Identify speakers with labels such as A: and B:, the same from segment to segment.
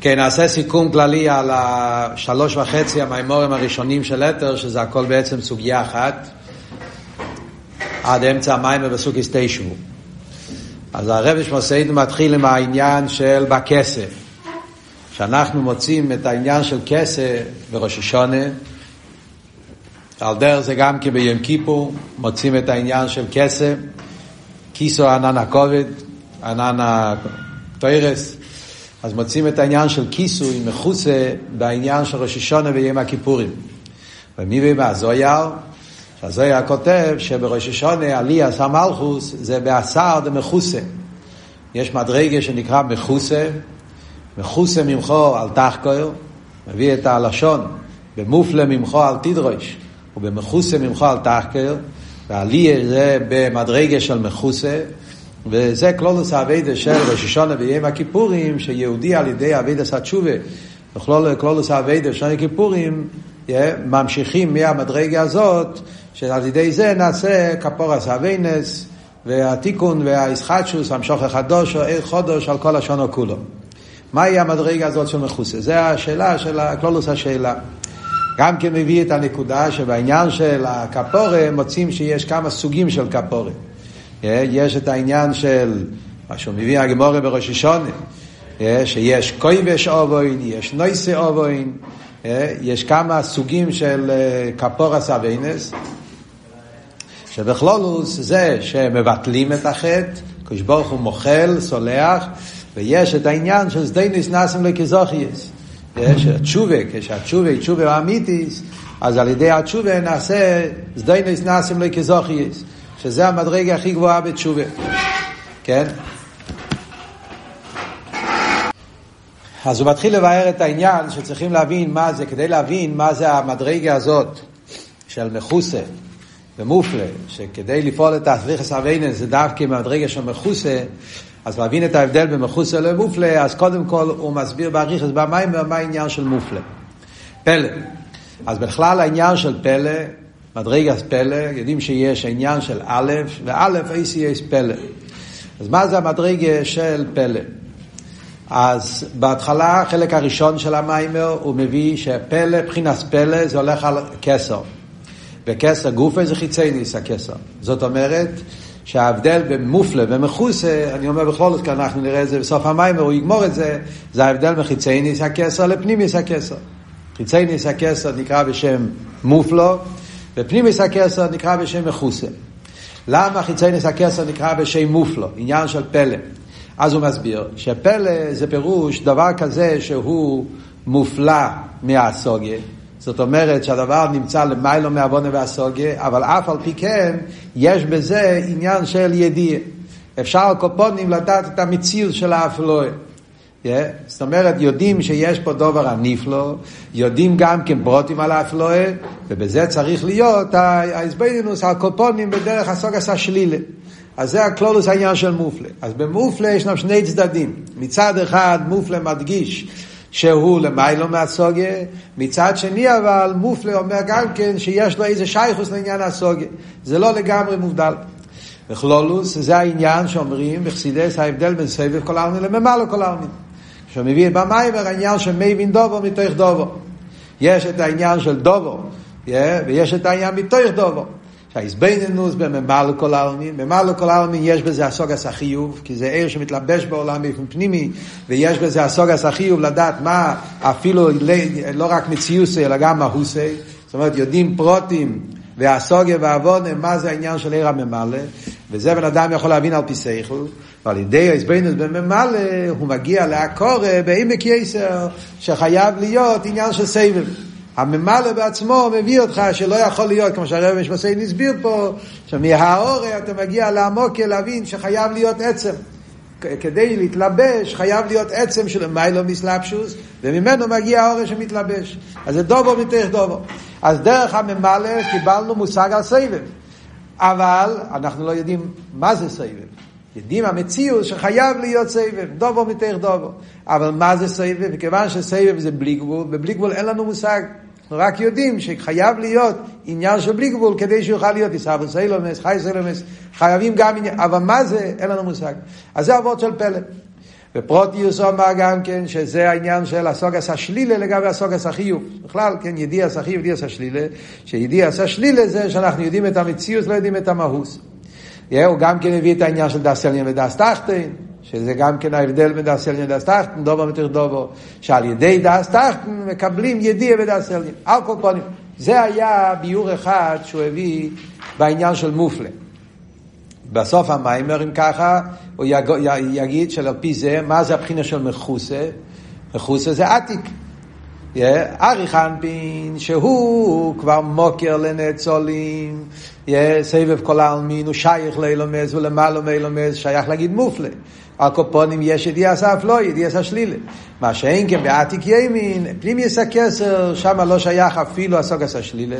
A: כן, נעשה סיכום כללי על השלוש וחצי המימורים הראשונים של אתר, שזה הכל בעצם סוגיה אחת, עד אמצע המיימר בסוגיס תשעו. אז הרבי שמוסיידו מתחיל עם העניין של בכסף. שאנחנו מוצאים את העניין של כסף בראש השונה, על דרך זה גם כי ביום כיפור מוצאים את העניין של כסף, כיסו ענן הכובד, ענן התוירס, אז מוצאים את העניין של כיסוי מחוסה בעניין של ראש השונה ויום הכיפורים. ומי במה זויר? שהזויר כותב שבראש השונה עליאס המלכוס זה בעשר דמחוסה. יש מדרגה שנקרא מחוסה, מחוסה ממחו על תחקור, מביא את הלשון, במופלה ממחו על תדרוש, ובמחוסה ממחו על תחקור, ועליה זה במדרגה של מחוסה, וזה כלולוס האביידה של ראש השונה ביום הכיפורים, שיהודי על ידי אביידה סתשובה, וכלולוס האביידה של הכיפורים, ממשיכים מהמדרגה הזאת, שעל ידי זה נעשה כפורס אביינס, והתיקון והאיסחטשוס, המשוך החדוש או עיר חודש על כל השונו כולו. מהי המדרגה הזאת של מכוסה? זה השאלה של כלולוס השאלה. גם כן מביא את הנקודה שבעניין של הכפורה מוצאים שיש כמה סוגים של כפורה. יש את העניין של מה שהוא מביא הגמורה בראש השונה, שיש כויבש אובוין, יש נויסה אובוין, יש כמה סוגים של כפורס אביינס, שבכלולוס זה שמבטלים את החטא, קדוש ברוך הוא מוחל, סולח, ויש את העניין של סדייניס נאסם לכזוכייס. יש התשובה, כשהתשובה היא תשובה אמיתיס, אז על ידי התשובה נעשה סדייניס נאסם לכזוכייס. שזה המדרגה הכי גבוהה בתשובה. כן? אז הוא מתחיל לבאר את העניין שצריכים להבין מה זה, כדי להבין מה זה המדרגה הזאת של מחוסה ומופלה, שכדי לפעול את הסליחס אביינס זה דווקא מדרגה של מחוסה, אז להבין את ההבדל בין מחוסה למופלה, אז קודם כל הוא מסביר באריכס במים מה העניין של מופלה. פלא. אז בכלל העניין של פלא מדרגת פלא, יודעים שיש עניין של א', וא' ACS פלא. אז מה זה המדרגה של פלא? אז בהתחלה, החלק הראשון של המיימר, הוא מביא שפלא, מבחינת פלא, זה הולך על כסר. וכסר גופה זה חיצי ניס הכסר. זאת אומרת, שההבדל בין מופלה ומכוסה, אני אומר בכל זאת, כי אנחנו נראה את זה בסוף המיימר, הוא יגמור את זה, זה ההבדל מחיצי ניס הכסר לפנימיס הכסר. חיצי ניס הכסר נקרא בשם מופלו, ופנימיס הכסר נקרא בשם מחוסה. למה חיצייניס הכסר נקרא בשם מופלו? עניין של פלא. אז הוא מסביר שפלא זה פירוש דבר כזה שהוא מופלא מהסוגיה. זאת אומרת שהדבר נמצא למיילו מהבונה והסוגיה, אבל אף על פי כן יש בזה עניין של ידיעה. אפשר קופונים לדעת את המציאות של האפלואה. Yeah, זאת אומרת, יודעים שיש פה דובר הנפלא, יודעים גם כן פרוטים על האפלואה, ובזה צריך להיות ההסבדינוס, הקופונים בדרך הסוגס השלילה. אז זה הקלולוס העניין של מופלה. אז במופלה ישנם שני צדדים. מצד אחד מופלה מדגיש שהוא למיילו מהסוגיה, מצד שני אבל מופלה אומר גם כן שיש לו איזה שייכוס לעניין הסוגיה. זה לא לגמרי מובדל. וכלולוס זה העניין שאומרים בחסידס ההבדל בין סבב כל העלמין לממלא כל העלמין. שמביא במיימר העניין של מבין דובו מתוך דובו. יש את העניין של דובו, ויש את העניין מתוך דובו. שהאיזבנינוס בממלא כל העלמין, בממלא כל העלמין יש בזה הסוגס החיוב, כי זה עיר שמתלבש בעולם באופן פנימי, ויש בזה הסוגס החיוב לדעת מה אפילו לא רק מציוסי, אלא גם מהוסי, זאת אומרת יודעים פרוטים והסוגיה והעוונה, מה זה העניין של עיר הממלא, וזה בן אדם יכול להבין על פי שכל, ועל ידי ההסבנות בממלא הוא מגיע לעקור בעמק יסר, שחייב להיות עניין של סבב. הממלא בעצמו מביא אותך שלא יכול להיות, כמו שהרב משמעסיין הסביר פה, שמהאורה אתה מגיע לעמוק להבין שחייב להיות עצם. כדי להתלבש חייב להיות עצם של מיילו מסלבשוס, וממנו מגיע האורה שמתלבש. אז זה דובו מתוך דובו. אז דרך הממלא קיבלנו מושג על סבב. אבל אנחנו לא יודעים מה זה סבב. יודעים המציאות שחייב להיות סבב, דובו מתך דובו. אבל מה זה סבב? מכיוון שסבב זה בלי גבול, ובלי גבול אין לנו מושג. אנחנו רק יודעים שחייב להיות עניין של בלי גבול כדי שיוכל להיות עיסאוו סיילומס, חי סיילומס, חייבים גם עניין, אבל מה זה? אין לנו מושג. אז זה אבות של פלא. ופרוטיוס אומר גם כן שזה העניין של הסוגס השלילה לגבי הסוגס החיוב. בכלל, כן, ידיעס החיוב, ידיעס השלילה, שידיעס השלילה זה שאנחנו יודעים את המציאות, לא יודעים את המהוס. הוא גם כן הביא את העניין של דס עליין שזה גם כן ההבדל בין דס עליין ודס תחתין, דובו מתיר דובו, שעל ידי דס תחתין מקבלים ידיע ודס עליין. על כל פנים, זה היה ביור אחד שהוא הביא בעניין של מופלה. בסוף המיימר, אם ככה, הוא יגיד שעל פי זה, מה זה הבחינה של מחוסה? מחוסה זה עתיק. אריך אנפין, שהוא כבר מוקר לנצולים, סבב כל העלמין, הוא שייך לאילומס ולמעלה מאילומס, שייך להגיד מופלה. הקופונים יש ידיע אף לא, ידיע אסף שלילה. מה שאין כן בעתיק ימין, פנימיוס הכסר, שם לא שייך אפילו הסוגס השלילה.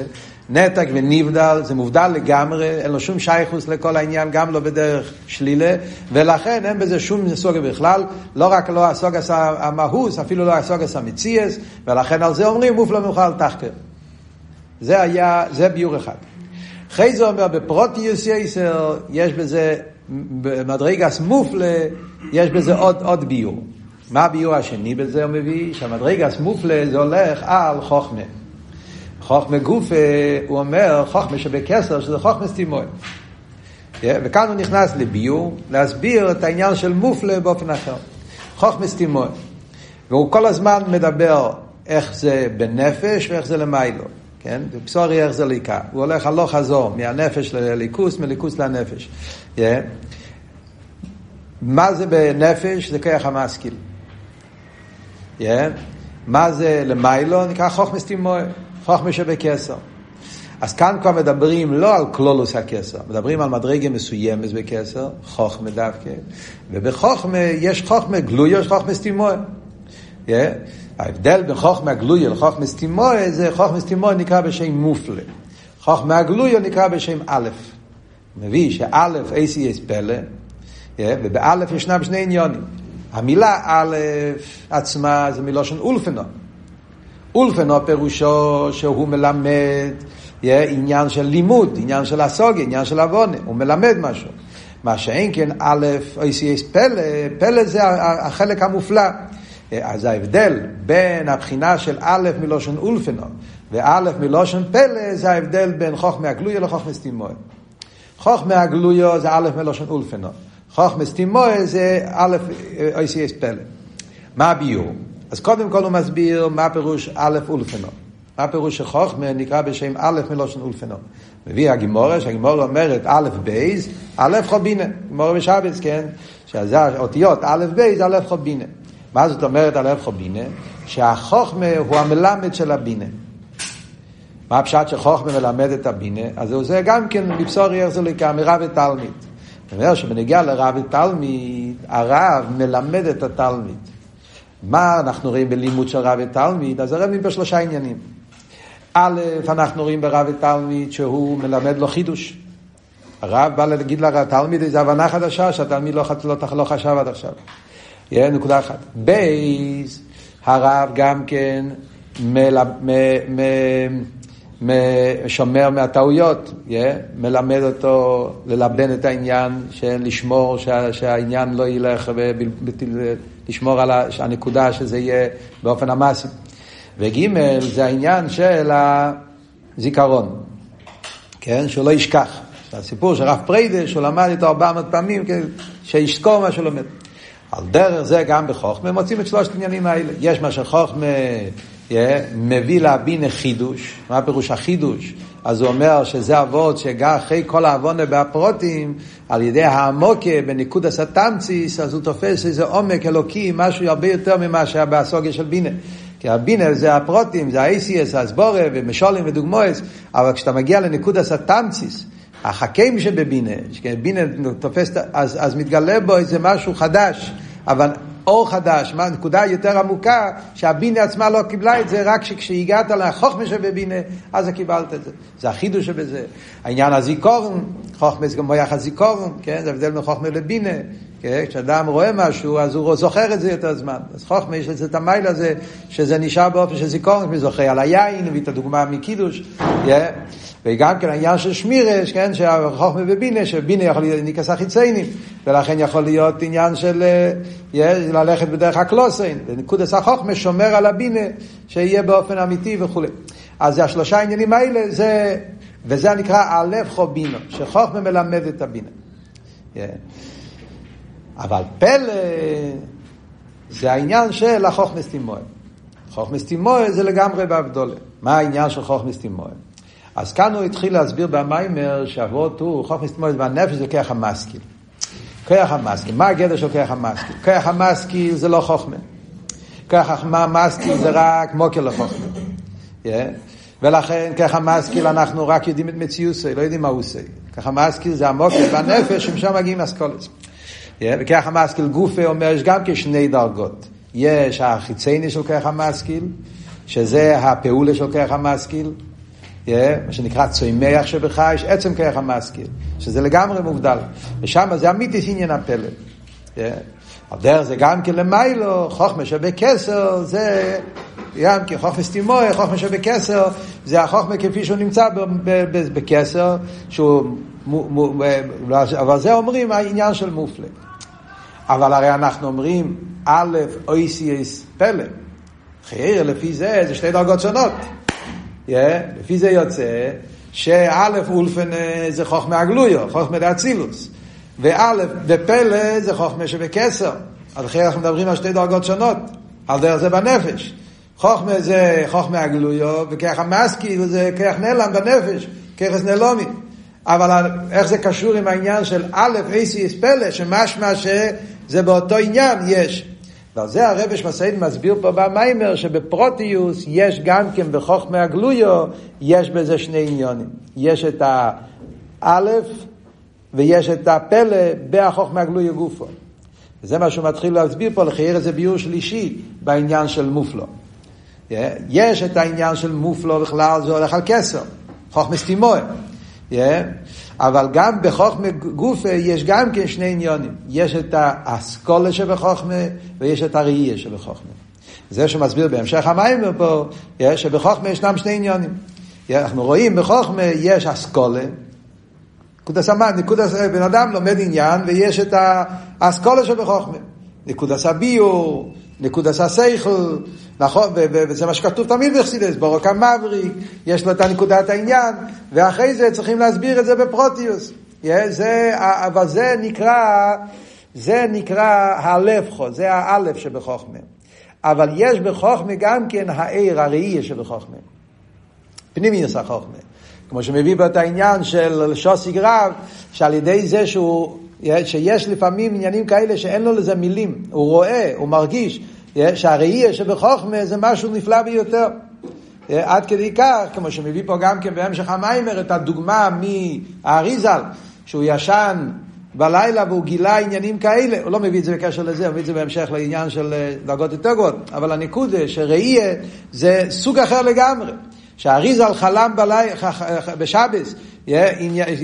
A: נתק ונבדל, זה מובדל לגמרי, אין לו שום שייכוס לכל העניין, גם לא בדרך שלילה, ולכן אין בזה שום סוגה בכלל, לא רק לא הסוגס המהוס, אפילו לא הסוגס המציאס, ולכן על זה אומרים מופלא מאוחר תחקר. זה היה, זה ביור אחד. אחרי זה אומר, בפרוטיוס יסר, יש בזה במדרגס מופלה יש בזה עוד, עוד ביור. מה הביור השני בזה הוא מביא? שהמדרגס מופלה זה הולך על חוכמה. חוכמה גופה, הוא אומר חוכמה שבקסר, שזה חוכמה סטימוי. וכאן הוא נכנס לביור, להסביר את העניין של מופלה באופן אחר. חוכמה סטימוי. והוא כל הזמן מדבר איך זה בנפש ואיך זה למיילו. כן? בפסורי איך זה ליקה. הוא הולך הלוך חזור, מהנפש לליכוס, מליכוס לנפש. מה זה בנפש? זה כוח המשכיל. מה זה למיילו? נקרא חוכמס תימוי, חוכמה שבקסר. אז כאן כבר מדברים לא על כלולוס הכסר, מדברים על מדרגה מסוימת בכסר, חוכמה דווקא, ובחוכמה יש חוכמה גלויה, יש חוכמה סתימוי. Yeah. ההבדל בין חוכמה גלויה לחוכמה סתימוי זה חוכמה סתימוי נקרא בשם מופלה. חוכמה גלויה נקרא בשם א'. מביא שא' ACS פלא, ובאלף ישנם שני עניונים. המילה א' עצמה זה מילה של אולפנו. אולפנו פירושו שהוא מלמד עניין של לימוד, עניין של הסוגיה, עניין של עוונה, הוא מלמד משהו. מה שאין כן א', ACS פלא, פלא זה החלק המופלא. אז ההבדל בין הבחינה של א' מלושן אולפנו וא' מלושן פלא זה ההבדל בין חוכמה הגלויה לחוכמה סטימוי. חוכמה הגלויה זה א' מלושן אולפנו. חוכמה סטימוי זה א' אויסיאס פלא. מה הביור? אז קודם כל הוא מסביר מה פירוש א' אולפנו. מה פירוש שחוכמה נקרא בשם א' מלושן אולפנו. מביא הגימורה, שהגימורה אומרת א' בייז, א' חובינה. גימורה בשבץ, כן? שזה האותיות א' בייז, א' חובינה. מה זאת אומרת על אב חובינה? שהחוכמה הוא המלמד של הבינה. מה הפשט שחוכמה מלמד את הבינה? אז זה גם כן זה לקרוא מרב ותלמיד. זאת אומרת שבנגיע לרב ותלמיד, הרב מלמד את התלמיד. מה אנחנו רואים בלימוד של רב ותלמיד? אז הרב בשלושה עניינים. א', אנחנו רואים ברב ותלמיד שהוא מלמד לו חידוש. הרב בא להגיד לתלמיד איזו הבנה חדשה שהתלמיד לא, לא, לא חשב עד עכשיו. Yeah, נקודה אחת. בייז, הרב גם כן שומר מהטעויות, yeah, מלמד אותו ללבן את העניין, לשמור שה, שהעניין לא ילך, לשמור על הנקודה שזה יהיה באופן המעשי. וג' זה העניין של הזיכרון, כן, שהוא לא ישכח. הסיפור של רב פרידא, שהוא למד איתו 400 פעמים, כן, שיזכור מה שהוא לומד. על דרך זה גם בחוכמה מוצאים את שלושת העניינים האלה. יש מה שחוכמה yeah, מביא להבין חידוש. מה פירוש החידוש? אז הוא אומר שזה אבות שגם אחרי כל העוונה והפרוטים, על ידי העמוקה בניקוד הסתמציס, אז הוא תופס איזה עומק אלוקי, משהו הרבה יותר ממה שהיה בסוגיה של בינה. כי הבינה זה הפרוטים, זה האייסיאס, הסבורה ומשולים ודוגמאות, אבל כשאתה מגיע לניקוד הסתמציס, החכים שבבינה, שבינה תופס, אז, אז מתגלה בו איזה משהו חדש, אבל אור חדש, מה, נקודה יותר עמוקה, שהבינה עצמה לא קיבלה את זה, רק כשהגעת לחוכמה שבבינה, אז קיבלת את זה. זה החידוש שבזה. העניין הזיכורן, חוכמה זה גם מויח הזיכורן, כן? זה הבדל בין חוכמה לבינה. כן? כשאדם רואה משהו, אז הוא זוכר את זה יותר זמן. אז חוכמה יש את המייל הזה, שזה נשאר באופן של זיכרון, מי זוכר על היין, הביא את הדוגמה מקידוש. כן? וגם כן העניין של שמירש, כן, שהחוכמה בבינה, שבינה יכול להיות ניקס החיציינים, ולכן יכול להיות עניין של ללכת בדרך הקלוסיין, ונקודס החוכמה שומר על הבינה, שיהיה באופן אמיתי וכולי. אז השלושה העניינים האלה, זה, וזה נקרא הלב חובינו, שחוכמה מלמד את הבינה. Yeah. אבל פלא זה העניין של החוכמס תימואל. חוכמס תימואל זה לגמרי באבדולה. מה העניין של חוכמס תימואל? אז כאן הוא התחיל להסביר במיימר שאבות הוא, חוכמס תימואל והנפש זה כוח המשכיל. כוח המשכיל, מה הגדר של כוח המשכיל? כוח המשכיל זה לא חוכמה. כוח המשכיל זה רק מוקר לחוכמה. Yeah. ולכן ככה משכיל אנחנו רק יודעים את מציוסי, לא יודעים מה הוא עושה. ככה משכיל זה המוקר בנפש, שמשם מגיעים אסכולס. וככה משכיל גופה אומר, יש גם כשני דרגות. יש החיצייני של ככה משכיל, שזה הפעולה של ככה משכיל, מה שנקרא צומח שבך, יש עצם ככה משכיל, שזה לגמרי מובדל. ושם זה אמיתיס עניין הפלא. על דרך זה גם כן למיילו, חוכמה שבקסר זה גם כי חוכמה סטימוי, חוכמה שבקסר, זה החוכמה כפי שהוא נמצא בקסר, שהוא, אבל זה אומרים העניין של מופלג. אבל הרי אנחנו אומרים א', אויסיאס פלא. חייר, לפי זה, זה שתי דרגות שונות. Yeah, לפי זה יוצא שא' אולפן זה חוכמה הגלויו, חוכמה דאצילוס. וא', בפלא זה חוכמה שבקסר. אז אחרי אנחנו מדברים על שתי דרגות שונות, על דרך זה בנפש. חוכמה זה חוכמה הגלויו, וכך המסקי זה כרך נעלם בנפש, ככס נעלומי. אבל איך זה קשור עם העניין של א', אייסי פלא, שמשמע שזה באותו עניין יש. ועל זה הרבש מסעיד מסביר פה במיימר שבפרוטיוס יש גם כן בחוכמה הגלויו, יש בזה שני עניונים. יש את האלף ויש את הפלא בחוכמה הגלויו גופו. וזה מה שהוא מתחיל להסביר פה, לחייר איזה ביור שלישי בעניין של מופלו. יש את העניין של מופלו בכלל, זה הולך על כסר, חוכמס תימואה. אבל גם בחוכמה גופה יש גם כן שני עניונים. יש את האסכולה שבחוכמה ויש את הראייה שבחוכמה. זה שמסביר בהמשך המים פה, שבחוכמה ישנם שני עניונים. אנחנו רואים בחוכמה יש אסכולה, נקודס המן, נקודס, בן אדם לומד עניין ויש את האסכולה שבחוכמה. נקודס הביור, נקודס הסייכל, נכון, וזה מה שכתוב תמיד בחסידס, בורק המבריק, יש לו את הנקודת העניין, ואחרי זה צריכים להסביר את זה בפרוטיוס. זה, אבל זה נקרא, זה נקרא הלבחו, זה האלף שבחוכמה. אבל יש בחוכמה גם כן העיר, הראייה שבחוכמה. פנימיוס החוכמה. כמו שמביא פה את העניין של שוסיק רב, שעל ידי זה שהוא, שיש לפעמים עניינים כאלה שאין לו לזה מילים, הוא רואה, הוא מרגיש, שהראייה שבחוכמה זה משהו נפלא ביותר. עד כדי כך, כמו שמביא פה גם כן בהמשך המיימר, את הדוגמה מהאריזל, שהוא ישן בלילה והוא גילה עניינים כאלה, הוא לא מביא את זה בקשר לזה, הוא מביא את זה בהמשך לעניין של אה, דרגות יותר גבוהות, אבל הנקודה שראייה זה סוג אחר לגמרי. שהאריזל חלם בלי, בשבס,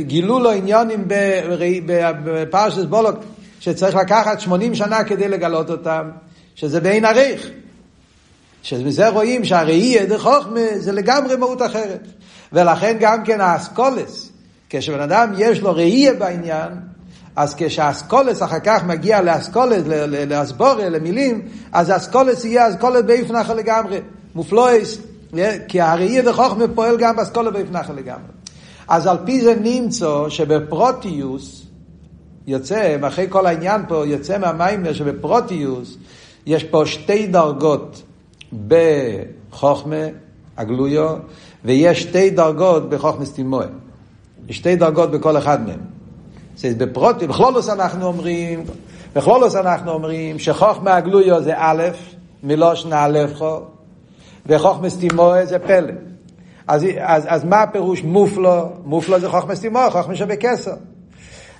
A: גילו לו עניונים בפרשת בולוק, שצריך לקחת 80 שנה כדי לגלות אותם. שזה בעין עריך. שמזה רואים שהראייה דחוכמה זה לגמרי מהות אחרת. ולכן גם כן האסכולס, כשבן אדם יש לו ראייה בעניין, אז כשהאסכולס אחר כך מגיע לאסכולס, לאסבורה, למילים, אז האסכולס יהיה אסכולס באיפן אחר לגמרי. מופלויס, כי הראייה דחוכמה פועל גם באסכולס באיפן אחר לגמרי. אז על פי זה נמצא שבפרוטיוס, יוצא, אחרי כל העניין פה, יוצא מהמיימר שבפרוטיוס, יש פה שתי דרגות בחוכמה הגלויו, ויש שתי דרגות בחוכמה סטימואה. יש שתי דרגות בכל אחד מהם. זה בפרוטי, בכלולוס אנחנו אומרים, בכלולוס אנחנו אומרים שחוכמה הגלויו זה א', מלושן חו, וחוכמה סטימואה זה פלא. אז, אז, אז מה הפירוש מופלו? מופלו זה חוכמה סטימואה, חוכמה שבקסר.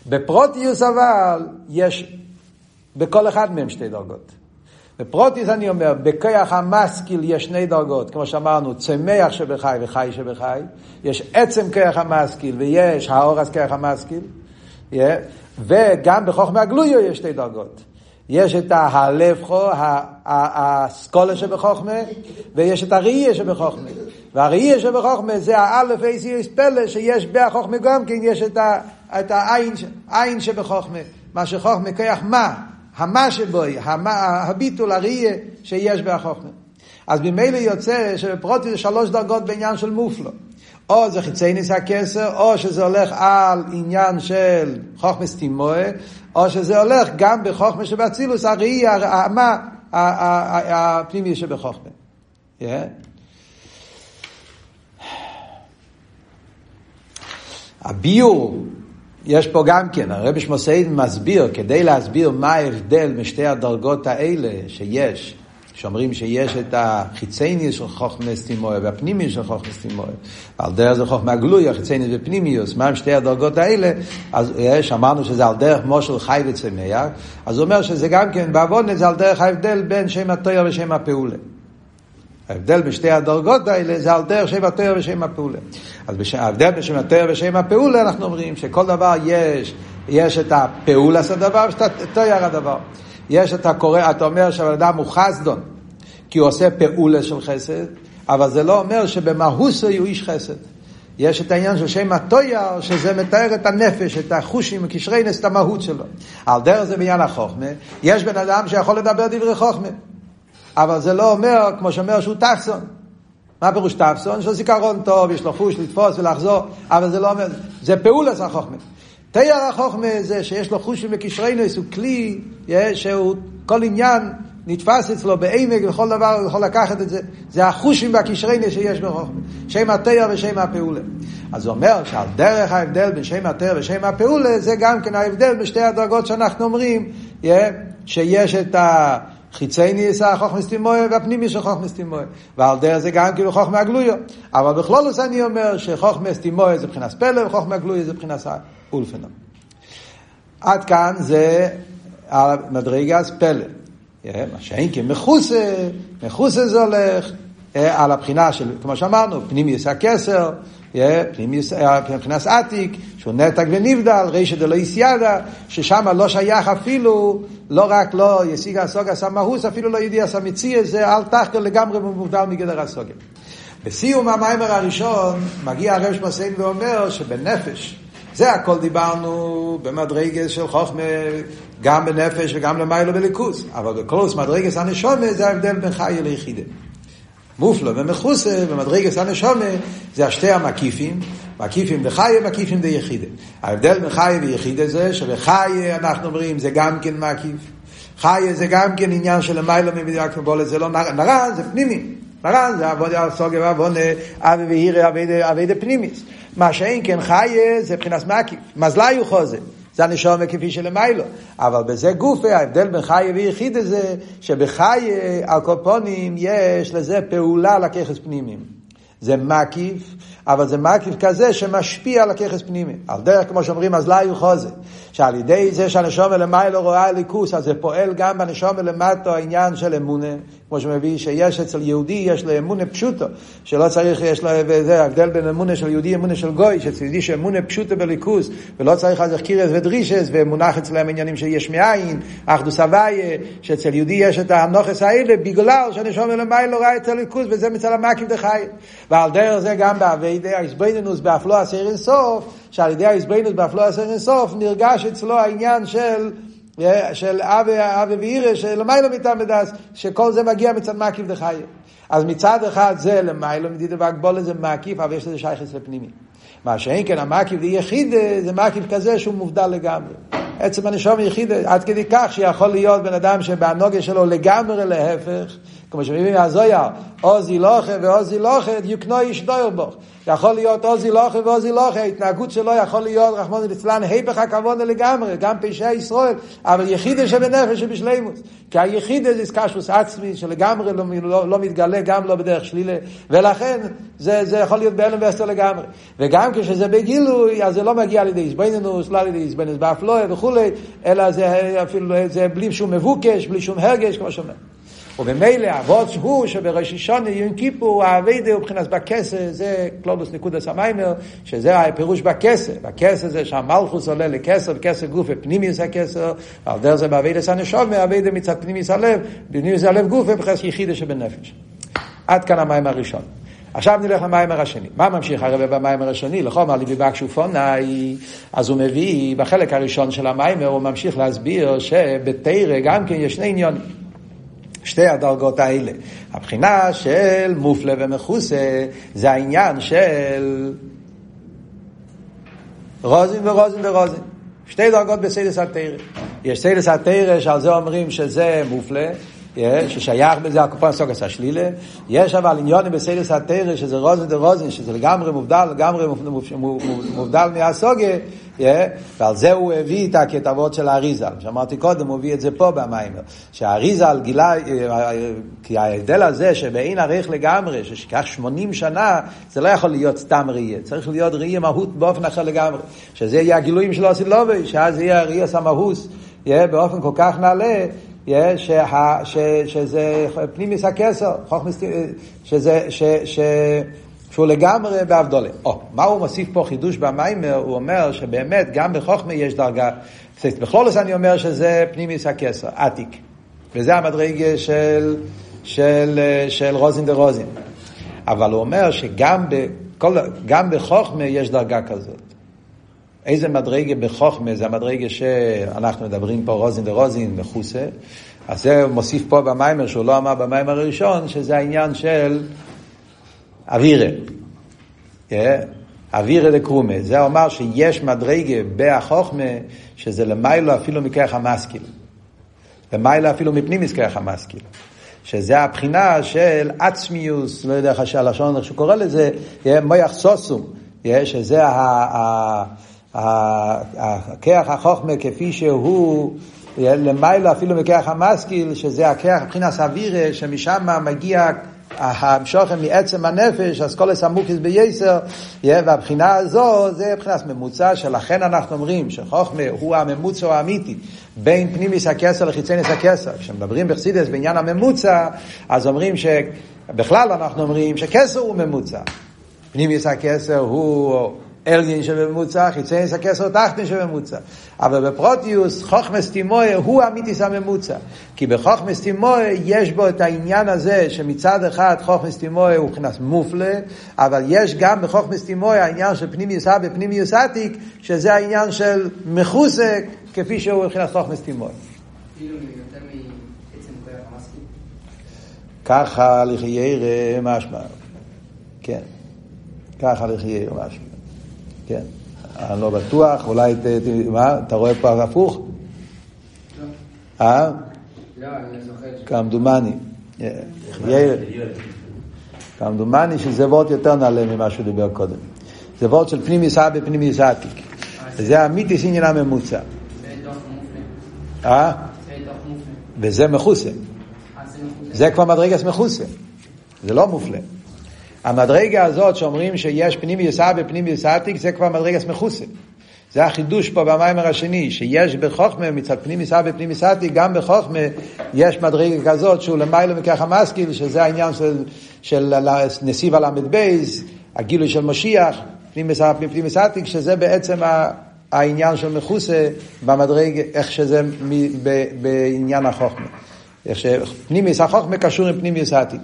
A: בפרוטיוס אבל יש בכל אחד מהם שתי דרגות. בפרוטיס אני אומר, בכוח המשכיל יש שני דרגות, כמו שאמרנו, צמח שבחי וחי שבחי, יש עצם כוח המשכיל ויש האורס כוח המשכיל, yeah. וגם בחוכמה הגלויו יש שתי דרגות. יש את הלבחו, האסכולה שבחוכמה, ויש את הראייה שבחוכמה. והראייה שבחוכמה זה האלף אייסיוס פלא שיש בחוכמה גם כן, יש את, ה, את העין, שבחוכמה. מה שחוכמה כיח מה, המה שבוי, הביטול, הראייה שיש בחוכמה. אז ממילא יוצא שבפרוטי זה שלוש דרגות בעניין של מופלו. או זה חיצי ניס הכסר, או שזה הולך על עניין של חוכמס תימואה, או שזה הולך גם בחוכמה שבאצילוס, הראי, מה, הפנימי שבחוכמה. הביור, יש פה גם כן, הרבי שמוסייד מסביר, כדי להסביר מה ההבדל משתי הדרגות האלה שיש שאומרים שיש את החיצייניוס של חוכמס תימויה והפנימיוס של חוכמס תימויה. ועל דרך זה חוכמה גלוי, החיצייניוס ופנימיוס, מה הם שתי הדרגות האלה? אז אמרנו שזה על דרך מושל חי וצמח, אז הוא אומר שזה גם כן, בעוון זה על דרך ההבדל בין שם התויר ושם הפעולה. ההבדל בשתי הדרגות האלה זה על דרך שם התויר ושם הפעולה. אז בש... ההבדל בין שם התויר ושם הפעולה אנחנו אומרים שכל דבר יש, יש את הפעולה של הדבר ויש את התויר הדבר. יש את הקורא, אתה אומר שהבן אדם הוא חסדון, כי הוא עושה פעולה של חסד, אבל זה לא אומר שבמהוסו הוא איש חסד. יש את העניין של שם הטויר, שזה מתאר את הנפש, את החושים, קשרי נס, את המהות שלו. על דרך זה בעניין החוכמה, יש בן אדם שיכול לדבר דברי חוכמה, אבל זה לא אומר, כמו שאומר, שהוא טפסון. מה פירוש טפסון? יש לו זיכרון טוב, יש לו חוש לתפוס ולחזור, אבל זה לא אומר, זה פעולת החוכמה. תייר החוכמה זה שיש לו חושים וקשרינוס, הוא כלי שהוא כל עניין נתפס אצלו בעמק וכל דבר הוא יכול לקחת את זה. זה החושים והקשרינוס שיש בחוכמה. שם התייר ושם הפעולה. אז הוא אומר שעל דרך ההבדל בין שם התייר ושם הפעולה זה גם כן ההבדל בשתי הדרגות שאנחנו אומרים שיש את ה... חיצי ניסה חוכמס תימויה והפנימי של חוכמס תימויה. ועל דרך זה גם כאילו חוכמה הגלויה. אבל בכלולוס אני אומר שחוכמס תימויה זה מבחינת פלא וחוכמה הגלויה זה מבחינת אולפנום. עד כאן זה המדרגס פלא. מה שאין כמחוסה, מחוסה זה הולך על הבחינה של, כמו שאמרנו, פנימיוס הכסר, פנימיוס, מבחינת עתיק, שהוא נתק ונבדל, רישא דלא יסיידה, ששם לא שייך אפילו, לא רק לא ישיג הסוגה סמאוס, אפילו לא ידיע סמיציה, זה אל תחקר לגמרי מובדל מגדר הסוגה. בסיום המיימר הראשון מגיע הרב שמסיין ואומר שבנפש, זה הכל דיברנו במדרגס של חוכמה, גם בנפש וגם למיילו בליכוס. אבל בכל מדרגס הנשומה זה ההבדל בין חי ליחידה. מופלו ומכוסה במדרגס הנשומה זה השתי המקיפים, מקיפים דחי ומקיפים דיחידה. ההבדל בין חי ויחידה זה שבחי אנחנו אומרים זה גם כן מקיף. חי זה גם כן עניין של למיילו ממדינת קבולת, זה לא נרע, זה פנימי. נרע זה עבודה סוגר ועוונה, אבי והירי אבי פנימיס. מה שאין כן חיה זה מבחינת מקיף. מזלי הוא חוזה. זה הנשום כפי שלמיילו. אבל בזה גופה, ההבדל בין חיה ויחיד זה שבחיה, על קופונים, יש לזה פעולה לככס פנימיים. זה מקיף, אבל זה מקיף כזה שמשפיע על הככס פנימי. על דרך, כמו שאומרים, אז לא היו חוזה. שעל ידי זה שהנשום למעלה רואה ליכוס, אז זה פועל גם בנשום למטו העניין של אמונה, כמו שמביא שיש אצל יהודי, יש לו אמונה פשוטו, שלא צריך, יש לו, וזה ההבדל בין אמונה של יהודי, אמונה של גוי, שאצל יהודי שאמונה פשוטו בליכוס, ולא צריך אז קירס ודרישס, ומונח אצלם עניינים שיש מאין, אחדוס הוויה, שאצל יהודי יש את הנוכס האלה, בגלל שהנשום למעלה רואה את הליכוס, וזה מצל המקיף דחי. ועל דרך זה גם באביידי האיזבנינוס באפלו הסר אינסוף, שעל ידי האיזבנינוס באפלו הסר אינסוף נרגש אצלו העניין של של אבי, אבי ואירא, שלמיילו מתעמדס, שכל זה מגיע מצד מקיף דחי. אז מצד אחד זה למיילו מדידה והגבולה זה מקיף, אבל יש לזה שייכס לפנימי. מה שאין כן המקיף ליחיד זה מקיף כזה שהוא מובדל לגמרי. עצם הנשום יחיד, עד כדי כך שיכול להיות בן אדם שבהנוגה שלו לגמרי להפך, כמו שמביאים מהזויר, עוזי לוכה ועוזי לוכה, דיוקנו איש דויר בו. יכול להיות עוזי לוכה ועוזי לוכה, ההתנהגות שלו יכול להיות, רחמון ליצלן, היפך הכבוד לגמרי, גם פשעי ישראל, אבל יחידה שבנפש שבשלימוס. כי היחידה זה קשוס עצמי, שלגמרי לא, לא, לא מתגלה, גם לא בדרך שלילה, ולכן זה, זה יכול להיות בהלם ואסתר לגמרי. וגם כשזה בגילוי, אז זה לא מגיע על ידי איזבנינוס, לא על ידי איזבנינוס באפלואה וכולי, אלא זה אפילו, זה בלי שום מבוקש, בלי שום הרגש, כמו שאומר. וממילא אבות הוא שבראש השונה יום כיפור האביידה הוא מבחינת בכסר, זה קלודוס נקודס המיימר, שזה הפירוש בכסר. בכסר זה שהמלכוס עולה לכסר, וכסר גוף ופנימיוס הכסר, על דרך זה באביידה סנשוב, מאביידה מצד פנימיוס הלב, פנימיוס הלב גוף ובחס יחידה שבנפש. עד כאן המים הראשון. עכשיו נלך למיימר השני. מה ממשיך הרב במיימר השני? לחומר ליבי בקשופונאי, אז הוא מביא, בחלק הראשון של המיימר הוא ממשיך להסביר שבתרא גם כן יש שני עניונים. שתי הדרגות האלה. הבחינה של מופלה ומכוסה זה העניין של רוזין ורוזין ורוזין. שתי דרגות בסיידס התרא. יש סיידס התרא שעל זה אומרים שזה מופלה, ששייך בזה הקופון סוגס השלילה, יש אבל עניונים בסיידס התרא שזה רוזין ורוזין, שזה לגמרי מובדל, לגמרי מובדל מהסוגה, ועל זה הוא הביא את הכתבות של האריזל. שאמרתי קודם, הוא הביא את זה פה במיימר. שהאריזל גילה, כי ההבדל הזה שבאין ערך לגמרי, ששכח 80 שנה, זה לא יכול להיות סתם ראייה. צריך להיות ראייה מהות באופן אחר לגמרי. שזה יהיה הגילויים של אוסילובי, שאז יהיה ראייה סמהוס, באופן כל כך נעלה. שה, ש, שזה פנימיס הכסר, שזה, ש, ש, שהוא לגמרי בהבדולה. או, מה הוא מוסיף פה חידוש במיימר? הוא אומר שבאמת גם בחוכמה יש דרגה, בכלולוס אני אומר שזה פנימיס הכסר, עתיק. וזה המדרגה של, של, של רוזין דה רוזין. אבל הוא אומר שגם בכל, בחוכמה יש דרגה כזאת. איזה מדרגה בחוכמה זה המדרגה שאנחנו מדברים פה רוזין דה רוזין מחוסה. אז זה מוסיף פה במיימר שהוא לא אמר במיימר הראשון, שזה העניין של אווירה. אווירה דקרומה. זה אומר שיש מדרגה בהחוכמה, שזה למיילו אפילו מכרך המשכיל. למיילו אפילו מפנימיס כרך המשכיל. שזה הבחינה של עצמיוס, לא יודע איך הלשון, איך שקורא לזה, מויח סוסום, שזה הכרך החוכמה כפי שהוא למיילו אפילו מכרך המשכיל, שזה הכרך, מבחינת אווירה, שמשם מגיע המשוכן מעצם הנפש, אז כל הסמוקיס בייסר, והבחינה הזו זה מבחינת ממוצע, שלכן אנחנו אומרים שחוכמה הוא הממוצע האמיתי בין פנימיס הכסר לחיצניס הכסר. כשמדברים בחסידס בעניין הממוצע, אז אומרים שבכלל אנחנו אומרים שכסר הוא ממוצע. פנימיס הכסר הוא אלגין שבממוצע, חיצי הכסר תחתן שבממוצע. אבל בפרוטיוס, חוכמס תימויה הוא אמיתיס הממוצע. כי בחוכמס תימויה יש בו את העניין הזה שמצד אחד חוכמס תימויה הוא מבחינת מופלה, אבל יש גם בחוכמס תימויה העניין של פנימיוס אבא ופנימיוס עתיק, שזה העניין של מחוסק, כפי שהוא מבחינת חוכמס תימויה. ככה לחיירה משמע. כן. ככה לחיירה משמע. כן. אני לא בטוח, אולי, ת, מה, אתה רואה פה הפוך?
B: לא. אה? לא, אני זוכר.
A: כמדומני. כמדומני שזה וורט יותר נעלה ממה שהוא דיבר קודם. זה וורט של פנימי סבא פנימי עתיק. וזה המיתיס עניין הממוצע. אה? וזה מכוסה. זה כבר מדרגס מכוסה. זה לא מופלה. המדרגה הזאת שאומרים שיש פנימי יסע ופנימי יסעתיק זה כבר מדרגה מכוסה. זה החידוש פה במיימר השני, שיש בחוכמה מצד פנים יסע ופנים יסעתיק, גם בחוכמה יש מדרגה כזאת שהוא למעלה מכך המשכיל, שזה העניין של, של נסיב הל"ב, הגילוי של משיח, פנים יסע ופנים יסעתיק, שזה בעצם העניין של מכוסה במדרגה, איך שזה בעניין החוכמה. איך שפנים יסע חוכמה קשור עם פנים יסעתיק.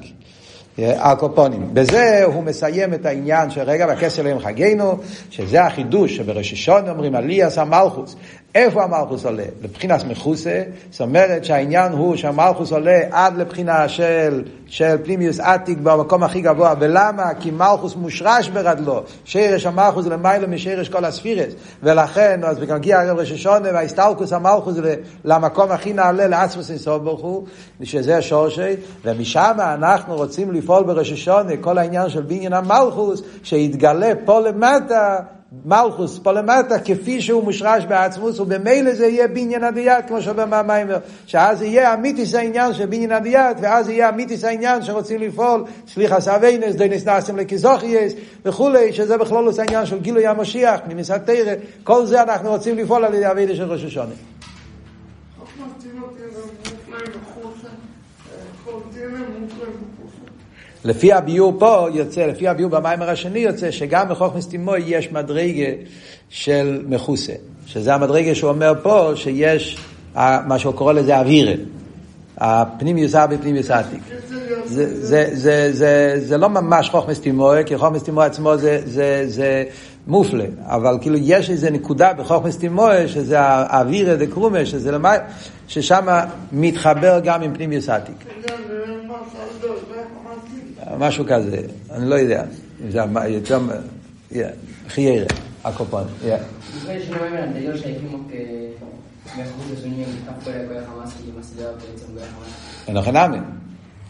A: הקופונים. בזה הוא מסיים את העניין של רגע והכסר להם חגינו, שזה החידוש שברששון אומרים עליאס המלכוס. איפה המלכוס עולה? לבחינת מחוסה, זאת אומרת שהעניין הוא שהמלכוס עולה עד לבחינה של, של פנימיוס עתיק במקום הכי גבוה, ולמה? כי מלכוס מושרש ברדלו, שרש המלכוס למעלה משרש כל הספירס, ולכן, אז מגיע הרב רששון וההסתלקוס המלכוס למקום הכי נעלה לעצמוס אינסוף ברוך הוא, שזה שורשי, ומשם אנחנו רוצים לפעול ברששון כל העניין של בניין המלכוס, שיתגלה פה למטה מלכוס פה למטה כפי שהוא מושרש בעצמוס ובמילא זה יהיה בניין הדיית כמו שאומר מהמיימר שאז יהיה אמיתיס העניין של בניין הדיית ואז יהיה אמיתיס העניין שרוצים לפעול סליחה סביינס דיינס נאסם לקיזוכייס וכולי שזה בכלולוס העניין של גילוי המשיח פנימיס התרא כל זה אנחנו רוצים לפעול על ידי אבידה של ראש השונה לפי הביור פה יוצא, לפי הביור במיימר השני יוצא שגם בחוכמס תימוי יש מדרגה של מכוסה, שזה המדרגה שהוא אומר פה שיש מה שהוא קורא לזה אווירה, הפנים יוסר בפנים יוסעתיק. זה, לא ממש חוכמס תימוי, כי חוכמס תימוי עצמו זה, זה, זה מופלא, אבל כאילו יש איזה נקודה בחוכמס תימוי, שזה האווירה דקרומה, שזה למה, ששם מתחבר גם עם פנים יוסעתיק. משהו כזה, אני לא יודע, אם זה יותר, חיירה, הקופון, לכן נמי.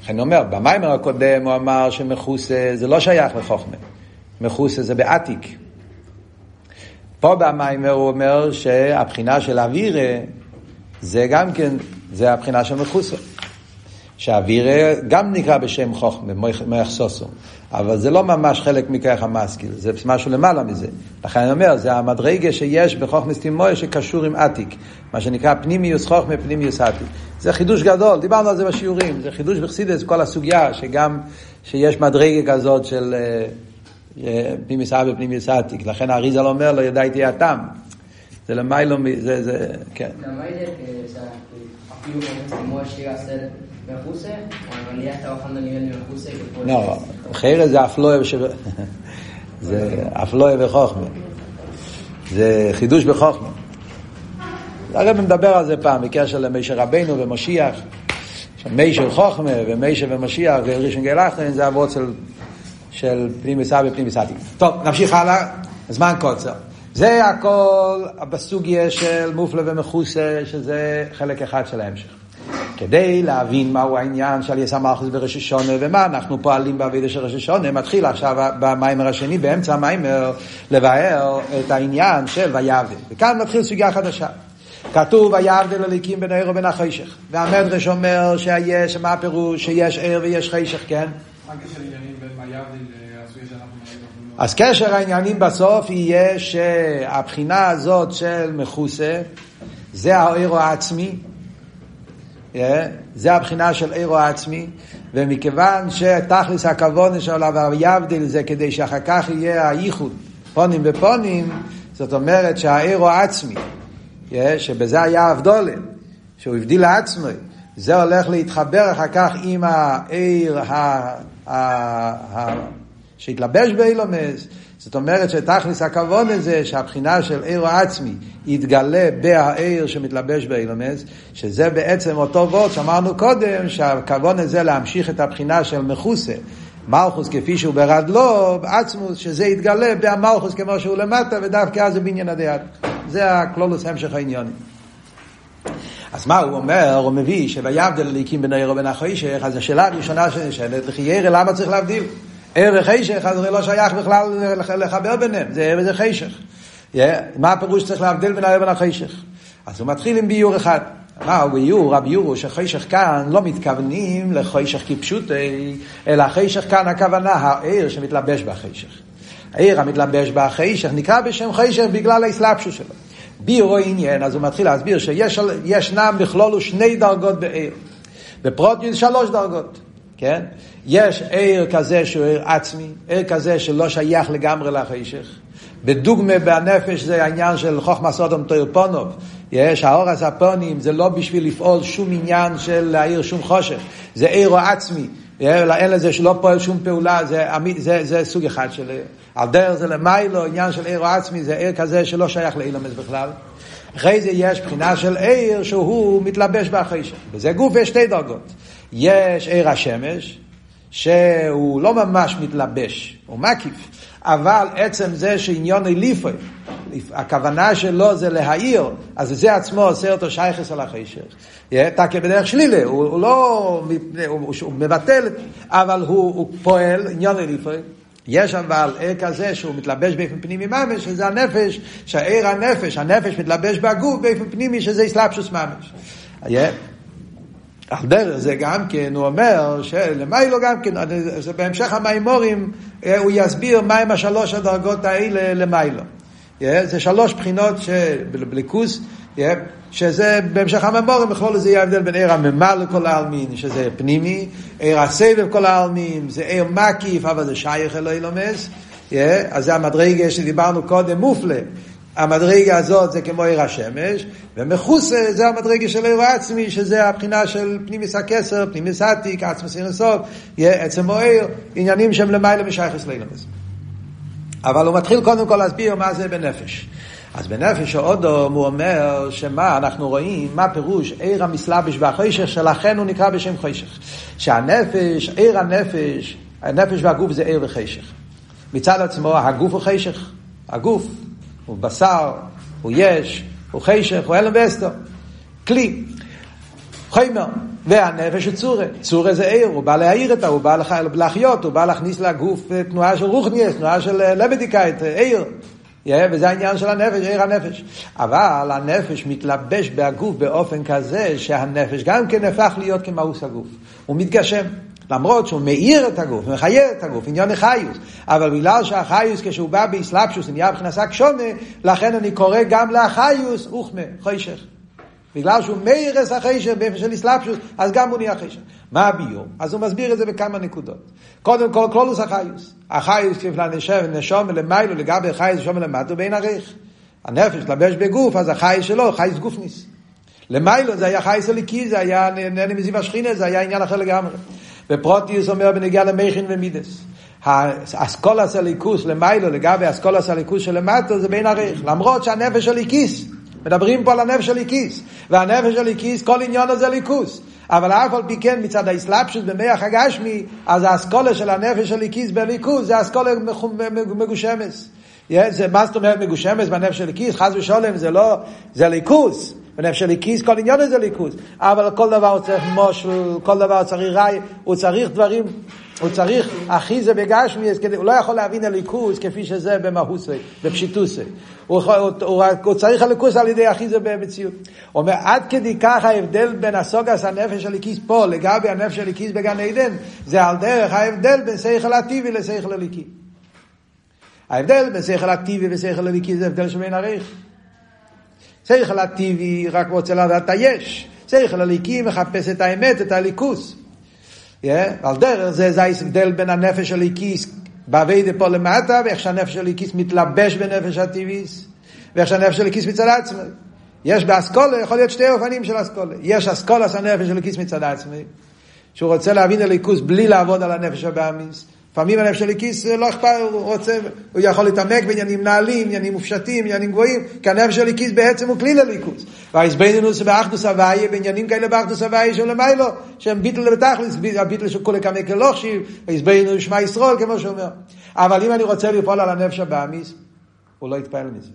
A: לכן הוא אומר, במיימר הקודם הוא אמר שמכוסה זה לא שייך לחוכמה, מכוסה זה בעתיק. פה במיימר הוא אומר שהבחינה של אווירה זה גם כן, זה הבחינה של מכוסה. שהאווירה גם נקרא בשם חוכמה, מויח סוסו, אבל זה לא ממש חלק מכך המשכיל, זה משהו למעלה מזה. לכן אני אומר, זה המדרגה שיש בחוכמה סטימוי שקשור עם עתיק, מה שנקרא פנימיוס חוכמה, פנימיוס עתיק. זה חידוש גדול, דיברנו על זה בשיעורים, זה חידוש בחסידס, כל הסוגיה, שגם, שיש מדרגה כזאת של אה, אה, פנימיוס אבי ופנימיוס עתיק, לכן האריזל אומר לו, ידעתי הטעם. זה למיילו, זה, זה, כן.
B: למיילו, אפילו כמו שיר הסרט
A: לא, חיירה זה אפלואה זה אפלואה וחוכמה. זה חידוש בחוכמה. הרב מדבר על זה פעם בקשר למשה רבנו ומשיח. משה חוכמה ומשה ומשיח וראשון גאל אחרין זה אבות של, של ופנים וסעתי. טוב, נמשיך הלאה, זמן קוצר. זה הכל בסוגיה של מופלא ומכוסה, שזה חלק אחד של ההמשך. כדי להבין מהו העניין של יסע מלכוס בראש השונה ומה אנחנו פועלים בעבידה של ראש השונה, מתחיל עכשיו במיימר השני, באמצע המיימר, לבאר את העניין של ויבדל. וכאן מתחיל סוגיה חדשה. כתוב ויבדל הליקים בין העיר ובין החשך. והמדרש אומר שיש, מה הפירוש? שיש עיר ויש חשך, כן? אז קשר העניינים בסוף יהיה שהבחינה הזאת של מכוסה זה העיר העצמי זה הבחינה של עירו העצמי, ומכיוון שתכלס הכוונה של ה"ויבדיל" זה כדי שאחר כך יהיה הייחוד, פונים בפונים, זאת אומרת שהעירו העצמי, שבזה היה הבדולה, שהוא הבדיל לעצמו, זה הולך להתחבר אחר כך עם העיר שהתלבש באילומס, זאת אומרת שתכלס הכוון הזה שהבחינה של עיר העצמי יתגלה בהעיר שמתלבש באילומס, שזה בעצם אותו וורד שאמרנו קודם, שהכוון הזה להמשיך את הבחינה של מכוסה. מלכוס כפי שהוא ברדלו, עצמוס, שזה יתגלה במלכוס כמו שהוא למטה, ודווקא אז זה בניין הדעת. זה הכלולוס המשך העניונים. אז מה הוא אומר? הוא מביא שויבדל הליקים בין העיר ובין החוישך, אז השאלה הראשונה שנשאלת, לכי ירא למה צריך להבדיל? ער וחשך, אז זה לא שייך בכלל לחבר ביניהם, זה ער וזה חשך. מה הפירוש שצריך להבדיל בין הער ובין החשך? אז הוא מתחיל עם ביור אחד. מה הוא ביור? הביור הוא שחשך כאן לא מתכוונים לחשך כפשוטי, אלא חשך כאן הכוונה, הער שמתלבש בחשך. הער המתלבש בחשך נקרא בשם חשך בגלל האסלאפשוס שלו. ביור עניין, אז הוא מתחיל להסביר שישנם בכלולו שני דרגות בער. בפרוטיוס שלוש דרגות. כן? יש עיר כזה שהוא עיר עצמי, עיר כזה שלא שייך לגמרי לחשך. בדוגמה בנפש זה העניין של חוכמה סודום טוירפונוב. יש, האור הספונים זה לא בשביל לפעול שום עניין של להעיר שום חושך, זה עיר עצמי. אין לזה שלא פועל שום פעולה, זה, זה, זה סוג אחד של עיר. על דרך זה למיילו, עניין של עיר עצמי, זה עיר כזה שלא שייך לאילומס בכלל. אחרי זה יש בחינה של עיר שהוא מתלבש בחשך. וזה גוף יש שתי דרגות. יש עיר השמש, שהוא לא ממש מתלבש, הוא מקיף, אבל עצם זה שעניון ליפוי, הכוונה שלו זה להעיר, אז זה עצמו עושה אותו שייכס על החשך. תקה בדרך שלילה, הוא, הוא לא, הוא, הוא מבטל, אבל הוא, הוא פועל, עניון ליפוי. יש אבל עיר כזה שהוא מתלבש באופן פנימי ממש, שזה הנפש, שהעיר הנפש, הנפש מתלבש בגוף באופן פנימי, שזה אסלאפשוס ממש. על דרך זה גם כן, הוא אומר שלמיילו גם כן, זה בהמשך המימורים, אה, הוא יסביר מהם השלוש הדרגות האלה למיילו. אה, זה שלוש בחינות בליכוס, שזה בהמשך הממורים, בכלול זה יהיה ההבדל בין עיר הממה לכל העלמין, שזה פנימי, עיר הסבב כל העלמין, זה עיר מקיף, אבל זה שייך אלוהי לומס, אז זה המדרגה שדיברנו קודם, מופלה. המדרגה הזאת זה כמו עיר השמש, ומכוסה זה המדרגה של עיר העצמי, שזה הבחינה של פנימיס הכסר, פנימיס עתיק, עצמס אינסוף, עצם מוער, עניינים שהם למעלה משייכס לאילמס. אבל הוא מתחיל קודם כל להסביר מה זה בנפש. אז בנפש האודום הוא אומר שמה אנחנו רואים, מה פירוש עיר המסלבש והחוישך, שלכן הוא נקרא בשם חוישך. שהנפש, עיר הנפש, הנפש והגוף זה עיר וחשך. מצד עצמו הגוף הוא חשך, הגוף הוא בשר, הוא יש, הוא חשך, הוא אלם ואסתר. כלי, חיימר, והנפש הוא צורה. צורה זה עיר, הוא בא להעיר אותה, הוא בא להחיות, הוא בא להכניס לגוף תנועה של רוחניאס, תנועה של לבדיקאית, עיר. Yeah, וזה העניין של הנפש, עיר הנפש. אבל הנפש מתלבש בגוף באופן כזה שהנפש גם כן הפך להיות כמאוס הגוף. הוא מתגשם. למרות שהוא מאיר את הגוף, מחיה את הגוף, עניין החיוס. אבל בגלל שהחיוס כשהוא בא באסלאפשוס, נהיה שק שונה, לכן אני קורא גם לחיוס אוכמה, חוישך. בגלל שהוא מאיר את החשך באופן של אסלאפשוס, אז גם הוא נהיה חשך. מה הביור? אז הוא מסביר את זה בכמה נקודות. קודם כל, קלולוס החיוס. החיוס כפי לנשם, נשום למיילו, לגבי החיוס נשום למטו בין עריך. הנפש לבש בגוף, אז החייס שלו, חייס גופניס. למיילו זה היה חייס הליקי, זה היה נהנה מזיו השכינה, זה היה עניין אחר לגמרי. ופרוטיוס אומר בנגיע למכין ומידס. האסכולס הליכוס למיילו לגבי אסכולס הליכוס שלמטו זה בין עריך. למרות שהנפש הליקיס, מדברים פה על הנפש הליקיס, והנפש הליקיס כל עניון הזה ליכוס. אבל אף על פי כן מצד האסלאפשוס במח הגשמי, אז האסכולה של הנפש הליקיס בליכוס זה אסכולה מגושמס. זה, מה זאת אומרת מגושמס בנפש של ליקיס? חס ושולם זה לא, זה ליכוס. בנפש של ליקיס כל עניין זה ליכוס. אבל כל דבר הוא צריך מושל, כל דבר הוא צריך ראי, הוא צריך דברים הוא צריך אחי זה בגשמי, הוא לא יכול להבין הליכוס כפי שזה במהוסי, בפשיטוסי. הוא, הוא, הוא, הוא צריך הליכוס על ידי אחי זה במציאות. הוא אומר, עד כדי כך ההבדל בין הסוגס הנפש הליקיס פה לגבי הנפש הליקיס בגן עדן, זה על דרך ההבדל בין שכל הטיבי לשכל הליקי. ההבדל בין שכל הטיבי ושכל הליקי זה הבדל שבין עריך. שכל הטיבי רק רוצה לדעת היש. שכל הליקי מחפש את האמת, את הליכוס. ועל דרך זה זה ההבדל בין הנפש הליקיס באביידה פה למטה, ואיך שהנפש הליקיס מתלבש בנפש הטבעיס, ואיך שהנפש הליקיס מצד עצמי. יש באסכולה, יכול להיות שתי אופנים של אסכולה. יש אסכולה של הנפש הליקיס מצד עצמי, שהוא רוצה להבין הליכוס בלי לעבוד על הנפש הבאמיס. לפעמים הנפש של כיס לא אכפת, הוא רוצה, הוא יכול להתעמק בעניינים נעלים, עניינים מופשטים, עניינים גבוהים, כי הנפש של כיס בעצם הוא כלי לליכוס. והאיזבנינוס באחדוס הוויה, בעניינים כאלה באחדוס הוויה של למיילו, שהם ביטל בתכלס, הביטל של כולי כמי כלוכשיב, האיזבנינוס שמע ישרול, כמו שאומר. אבל אם אני רוצה לפעול על הנפש הבאמיס, הוא לא יתפעל מזה.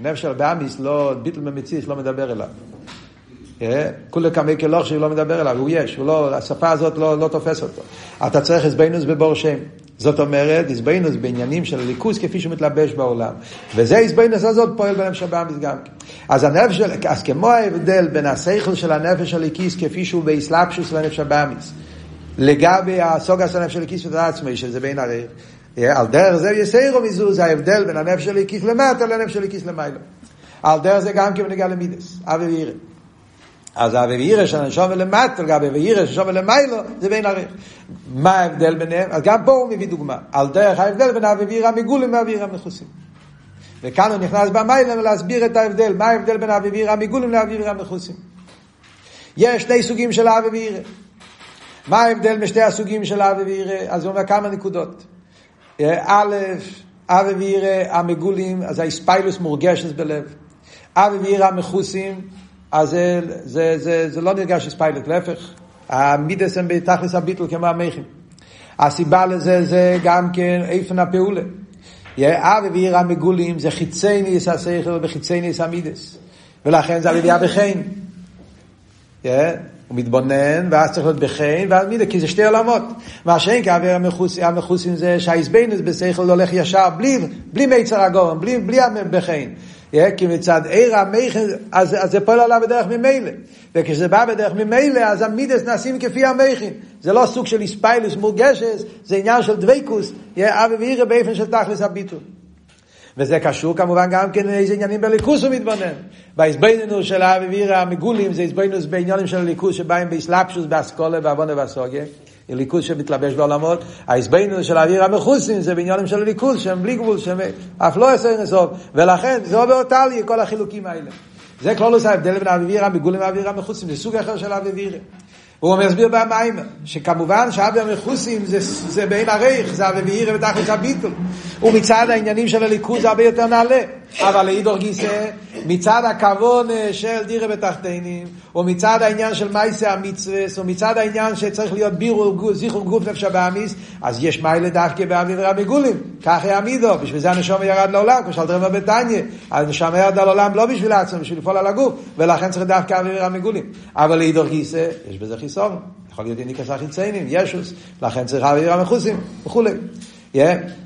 A: נפש הבאמיס, לא, ביטל ממציס, לא מדבר אליו. כולי כמי כלוך שהוא לא מדבר אליו, הוא יש, הוא לא, השפה הזאת לא, לא תופס אותו. אתה צריך הסבינוס בבור שם. זאת אומרת, הסבינוס בעניינים של הליכוז כפי שהוא מתלבש בעולם. וזה הסבינוס הזאת פועל בנפש הבאמיס גם כן. אז הנפש, אז כמו ההבדל בין השכל של הנפש הליקיס כפי שהוא באסלאפשוס של הנפש הבאמיס, לגבי הסוגה של הנפש הליקיס ודעת עצמי, שזה בין הרי, על דרך זה יסיירו מזו, זה ההבדל בין הנפש הליקיס למטה לנפש הליקיס למיילו. על דרך זה גם כן בנגיע למידס, אבי וירא. אז האווירה של הנשום ולמטה, לגבי האווירה של הנשום ולמיילו, זה בין עריך. מה ההבדל ביניהם? אז גם פה הוא מביא דוגמה. על דרך ההבדל בין האווירה המגולים והאווירה המכוסים. וכאן הוא נכנס במיילה להסביר את ההבדל. מה ההבדל בין האווירה המגולים לאווירה המכוסים? יש שני סוגים של האווירה. מה ההבדל בשתי הסוגים של האווירה? אז הוא אומר כמה נקודות. א', אווירה המגולים, אז האספיילוס מורגשת בלב. אווירה המכוסים, אז זה, זה, זה, זה לא נרגש ספיילוט, להפך, המידס הם בתכלס הביטל כמו המכים. הסיבה לזה זה גם כן איפן הפעולה. אב ועיר המגולים זה חיצי ניס השכל וחיצי ניס המידס. ולכן זה על ידי הבחין. הוא מתבונן, ואז צריך להיות בחין, ואז מידה, כי זה שתי עולמות. מה שאין כאוויר המחוסים זה שהאיזבנוס בשכל הולך ישר, בלי, בלי מיצר הגורם, בלי, בלי בחין. כי מצד עיר המכן, אז, אז זה פועל עליו בדרך ממילא. וכשזה בא בדרך ממילא, אז המידס נעשים כפי המכן. זה לא סוג של איספיילוס מורגשס, זה עניין של דוויקוס, אבי ואירא באופן של תכלס הביטול. וזה קשור כמובן גם כן לאיזה עניינים בליכוס הוא מתבונן. בהסביננו של האוויר המגולים זה הסבינוס בעניינים של הליכוס שבאים באסלאפשוס, באסכולה, בעוונה ובסוגיה. ליכוז שמתלבש בעולמות, ההסבנו של האוויר המחוסים זה בעניינים של ליכוז שהם בלי גבול, שהם אף לא עשר נסוף, ולכן זה טלי כל החילוקים האלה. זה כלולוס ההבדל בין האוויר המגולים לאוויר המחוסים, זה סוג אחר של האוויר. הוא מסביר במים, שכמובן שאבי המכוסים זה, זה בין הרייך, זה אבי ואירה ותכלס הביטול. ומצד העניינים של הליכוז זה הרבה יותר נעלה. אבל לאידור גיסא, מצד הכבון של דירה בתחתינים, ומצד העניין של מייסה המצווה, ומצד העניין שצריך להיות בירו, זיכרו גוף נפש הבאמיס, אז יש מיילה דווקא ורבי גולים. כך העמידו, בשביל זה הנשום ירד לעולם, כמו שאלתר אומר בתניא. הנשום ירד לעולם לא בשביל עצמו, בשביל לפעול על הגוף, ולכן צריך דווקא ורבי גולים. אבל לאידור גיסא, יש בזה חיסון. יכול להיות איניקס החיציינים, ישוס, לכן צריך אבי ורבי חוסים, וכולי. Yeah,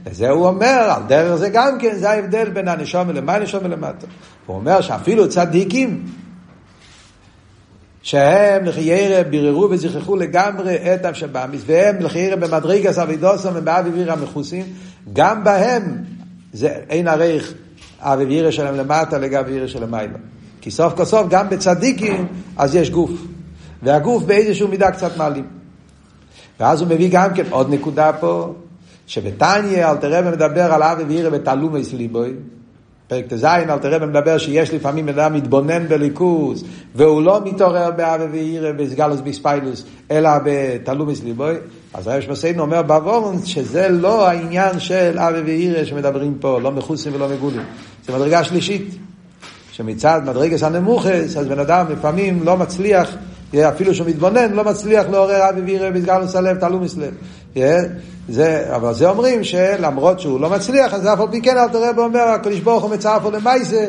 A: וזה הוא אומר, על דרך זה גם כן, זה ההבדל בין הנשום למעלה נשום ולמטה. הוא אומר שאפילו צדיקים, שהם לחיירה ביררו וזכחו לגמרי את השבאמיס, והם לחיירה במדרגס אבידוסם ובאביביר המכוסים, גם בהם זה אין ערך האביביר שלהם למטה לגבי אביביר שלהם מעלה. כי סוף כל סוף גם בצדיקים אז יש גוף, והגוף באיזשהו מידה קצת מעלים. ואז הוא מביא גם כן עוד נקודה פה, שבתניא אלתר רבי מדבר על אבי ואירא בתעלומי סליבוי, פרק ט"ז אלתר רבי מדבר שיש לפעמים אדם מתבונן בליכוז והוא לא מתעורר באבי ואירא בסגלוס בספיילוס אלא בתעלומי סליבוי, אז רבי שמסיינו אומר בעוורון שזה לא העניין של אבי ואירא שמדברים פה, לא מחוסים ולא מגולים, זה מדרגה שלישית, שמצד מדרגס הנמוכס, אז בן אדם לפעמים לא מצליח אפילו שהוא מתבונן, לא מצליח לעורר אבי וירא בסגלוס הלב, תלומס לב. זה, אבל זה אומרים שלמרות שהוא לא מצליח, אז אף על פי כן אל תראה ואומר, הקדוש ברוך הוא מצרף למעשה,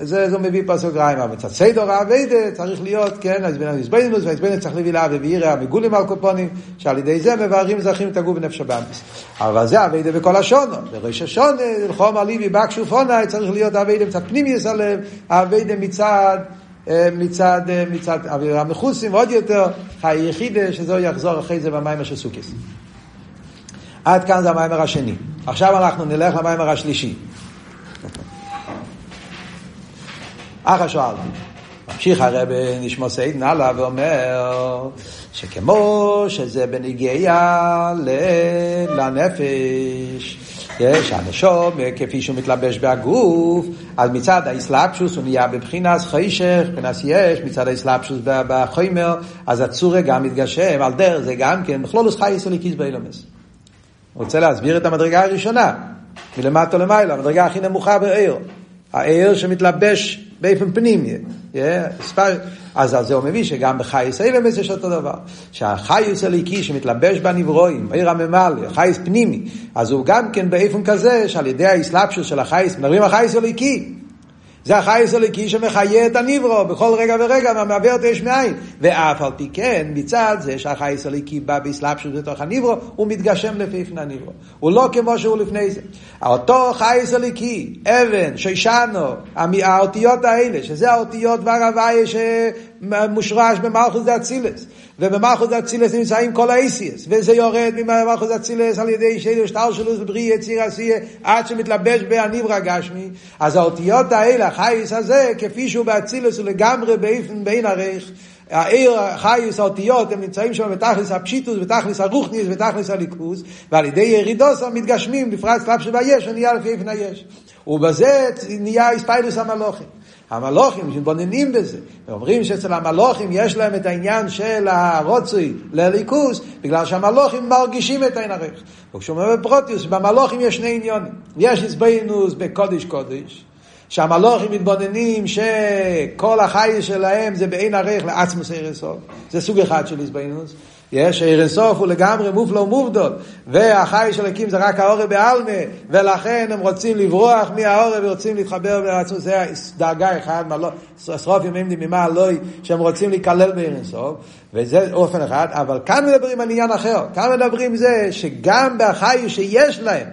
A: זה, זה מביא פה סוגריים, אבל מצד סיידור האביידה צריך להיות, כן, אז בין המזבנינוס, והמזבנינוס צריך להביא לאבי וירא המגולים על קופונים, שעל ידי זה מבררים זכים את הגוף בנפש הבאמיס. אבל זה אביידה בכל השונו, בראש השונה, חום הליבי בקשופונה, צריך להיות אביידה מצד פנימיוס הלב, אביידה מצד מצד, מצד אווירה ועוד יותר חי יחידה, שזהו יחזור אחרי זה במיימר של סוכיס. עד כאן זה המיימר השני. עכשיו אנחנו נלך למיימר השלישי. אחר שואלתי. ממשיך הרב נשמע סיידן הלאה ואומר שכמו שזה בנגיעה לנפש שהנשום, כפי שהוא מתלבש בהגוף, אז מצד האסלאפשוס הוא נהיה בבחינס חיישך, מבחינת יש, מצד האסלאפשוס בחומר, אז הצורה גם מתגשם, על דרך זה גם כן, בכלולוס חייס אליקיס באילומס. רוצה להסביר את המדרגה הראשונה, מלמטה למעלה, המדרגה הכי נמוכה בעיר. העיר שמתלבש באופן פנימי. אז על זה הוא מביא שגם בחייס אילמס יש אותו דבר. שהחייס הליקי שמתלבש בנברואים, עיר הממלא, חייס פנימי, אז הוא גם כן באופן כזה שעל ידי האסלאפשוס של החייס, מדברים על חייס הליקי. זה החייס הליקי שמחיה את הניברו בכל רגע ורגע מהמעבר את יש מאין. ואף על פי כן, מצד זה שהחייס הליקי בא באסלאפשוס בתוך הניברו, הוא מתגשם לפי פני הניברו. הוא לא כמו שהוא לפני זה. אותו חייס הליקי, אבן, שישנו, האותיות האלה, שזה האותיות והרוויה שמושרש במלכוס דה אצילס. ובמלכוס אצילס נמצאים כל האיסיאס, וזה יורד ממלכוס אצילס על ידי שדר שטר שלו ובריא יציר עשייה, עד שמתלבש בהניברא גשמי, אז האותיות האלה, החייס הזה, כפי שהוא באצילס הוא לגמרי באיפן בין הרייך, העיר, החייס, האותיות, הם נמצאים שם בתכלס הפשיטוס, בתכלס הרוחניס, בתכלס הליכוס, ועל ידי ירידוס המתגשמים, בפרט סלאפ שביש, נהיה לפי איפן היש. ובזה נהיה איספיילוס המלוכים. המלוכים שמתבוננים בזה, ואומרים שאצל המלוכים יש להם את העניין של הרוצוי לליכוס, בגלל שהמלוכים מרגישים את העין הרך. וכשהוא אומר בפרוטיוס, במלוכים יש שני עניונים. יש איזבנוס בקודש קודש, שהמלוכים מתבוננים שכל החי שלהם זה בעין הרך לעצמוס ערסוף. זה סוג אחד של איזבנוס. יש ערן סוף הוא לגמרי מופלא ומובדול, והחי של הקים זה רק האורא בעלמה, ולכן הם רוצים לברוח מהאורא ורוצים להתחבר בעצמו, זה דאגה אחד, עשרות ימים דמימה אלוהי, שהם רוצים להיכלל בערן סוף, וזה אופן אחד, אבל כאן מדברים על עניין אחר, כאן מדברים זה שגם בחי שיש להם,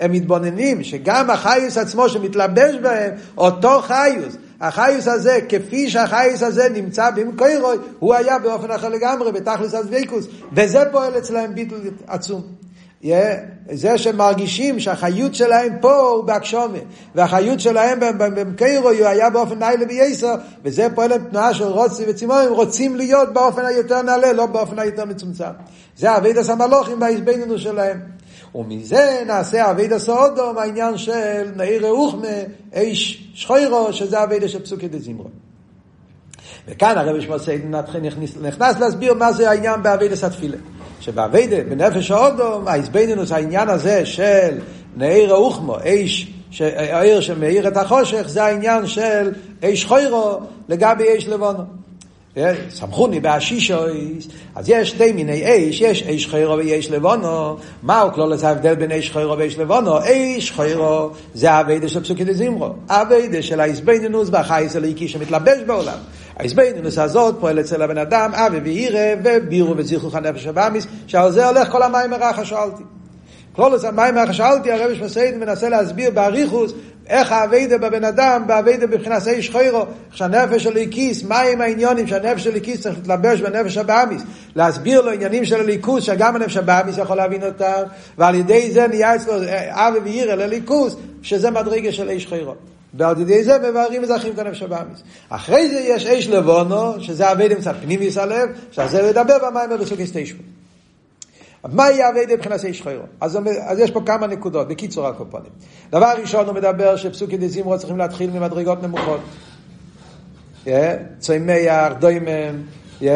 A: הם מתבוננים שגם החיוס עצמו שמתלבש בהם, אותו חיוס, החיוס הזה, כפי שהחיוס הזה נמצא במקוירוי, הוא היה באופן אחר לגמרי, בתכלס הסוויקוס, וזה פועל אצלהם ביטל עצום. זה שמרגישים שהחיות שלהם פה הוא בהגשומה, והחיות שלהם במקרו היה באופן ניילה וייסר, וזה פועל עם תנועה של רוצי וצימון, הם רוצים להיות באופן היותר נעלה, לא באופן היותר מצומצם. זה אבידס המלוכים והאיזבנינוס שלהם. ומזה נעשה אבידס סעודום, העניין של נעיר רוחמה, איש שחוירו, שזה אבידס של פסוקי דזימרו. וכאן הרב שמוסי נכנס להסביר מה זה העניין באבידס התפילה. שבאביידה, בנפש האודום, ההזבנינוס, העניין הזה של נעיר האוחמו, איש, העיר שמאיר את החושך, זה העניין של איש חוירו לגבי איש לבונו. סמכוני באשישויס, אז יש שתי מיני איש, יש איש חיירו ואיש לבונו, מהו כלול לזה ההבדל בין איש חיירו ואיש לבונו? איש חיירו זה האביידה של פסוקי דזימרו, האביידה של האיזבנינוס והחייס הליקי שמתלבש בעולם. האיזבנינוס הזאת פועל אצל הבן אדם, אבי ואירא ובירו וזיכוך הנפש הבאמיס, שעל זה הולך כל המים מרחה שאלתי. כלולוס המים מרחה שאלתי, הרבי שמסעיד מנסה להסביר באריכוס איך האביידה בבן אדם, באביידה בבחינת איש חוירו, שהנפש של ליקיס, מהם העניונים שהנפש של ליקיס צריך להתלבש בנפש הבאמיס, להסביר לו עניינים של הליכוס, שגם הנפש הבאמיס יכול להבין אותם, ועל ידי זה נהיה אצלו אבי ואירא לליכוס, שזה מדרגה של איש חוירו. ועל ידי זה מבארים וזכים את הנפש הבאמיס. אחרי זה יש איש לבונו, שזה אביידה מצד פנימיס הלב, שעל זה לדבר במים בסוגי סטיישו. מה יהיה אביידה מבחינת איש חיירו? אז, אז יש פה כמה נקודות, בקיצור הקופונים. דבר ראשון הוא מדבר שפסוקי דזימרו צריכים להתחיל ממדרגות נמוכות. צמח, דוימם,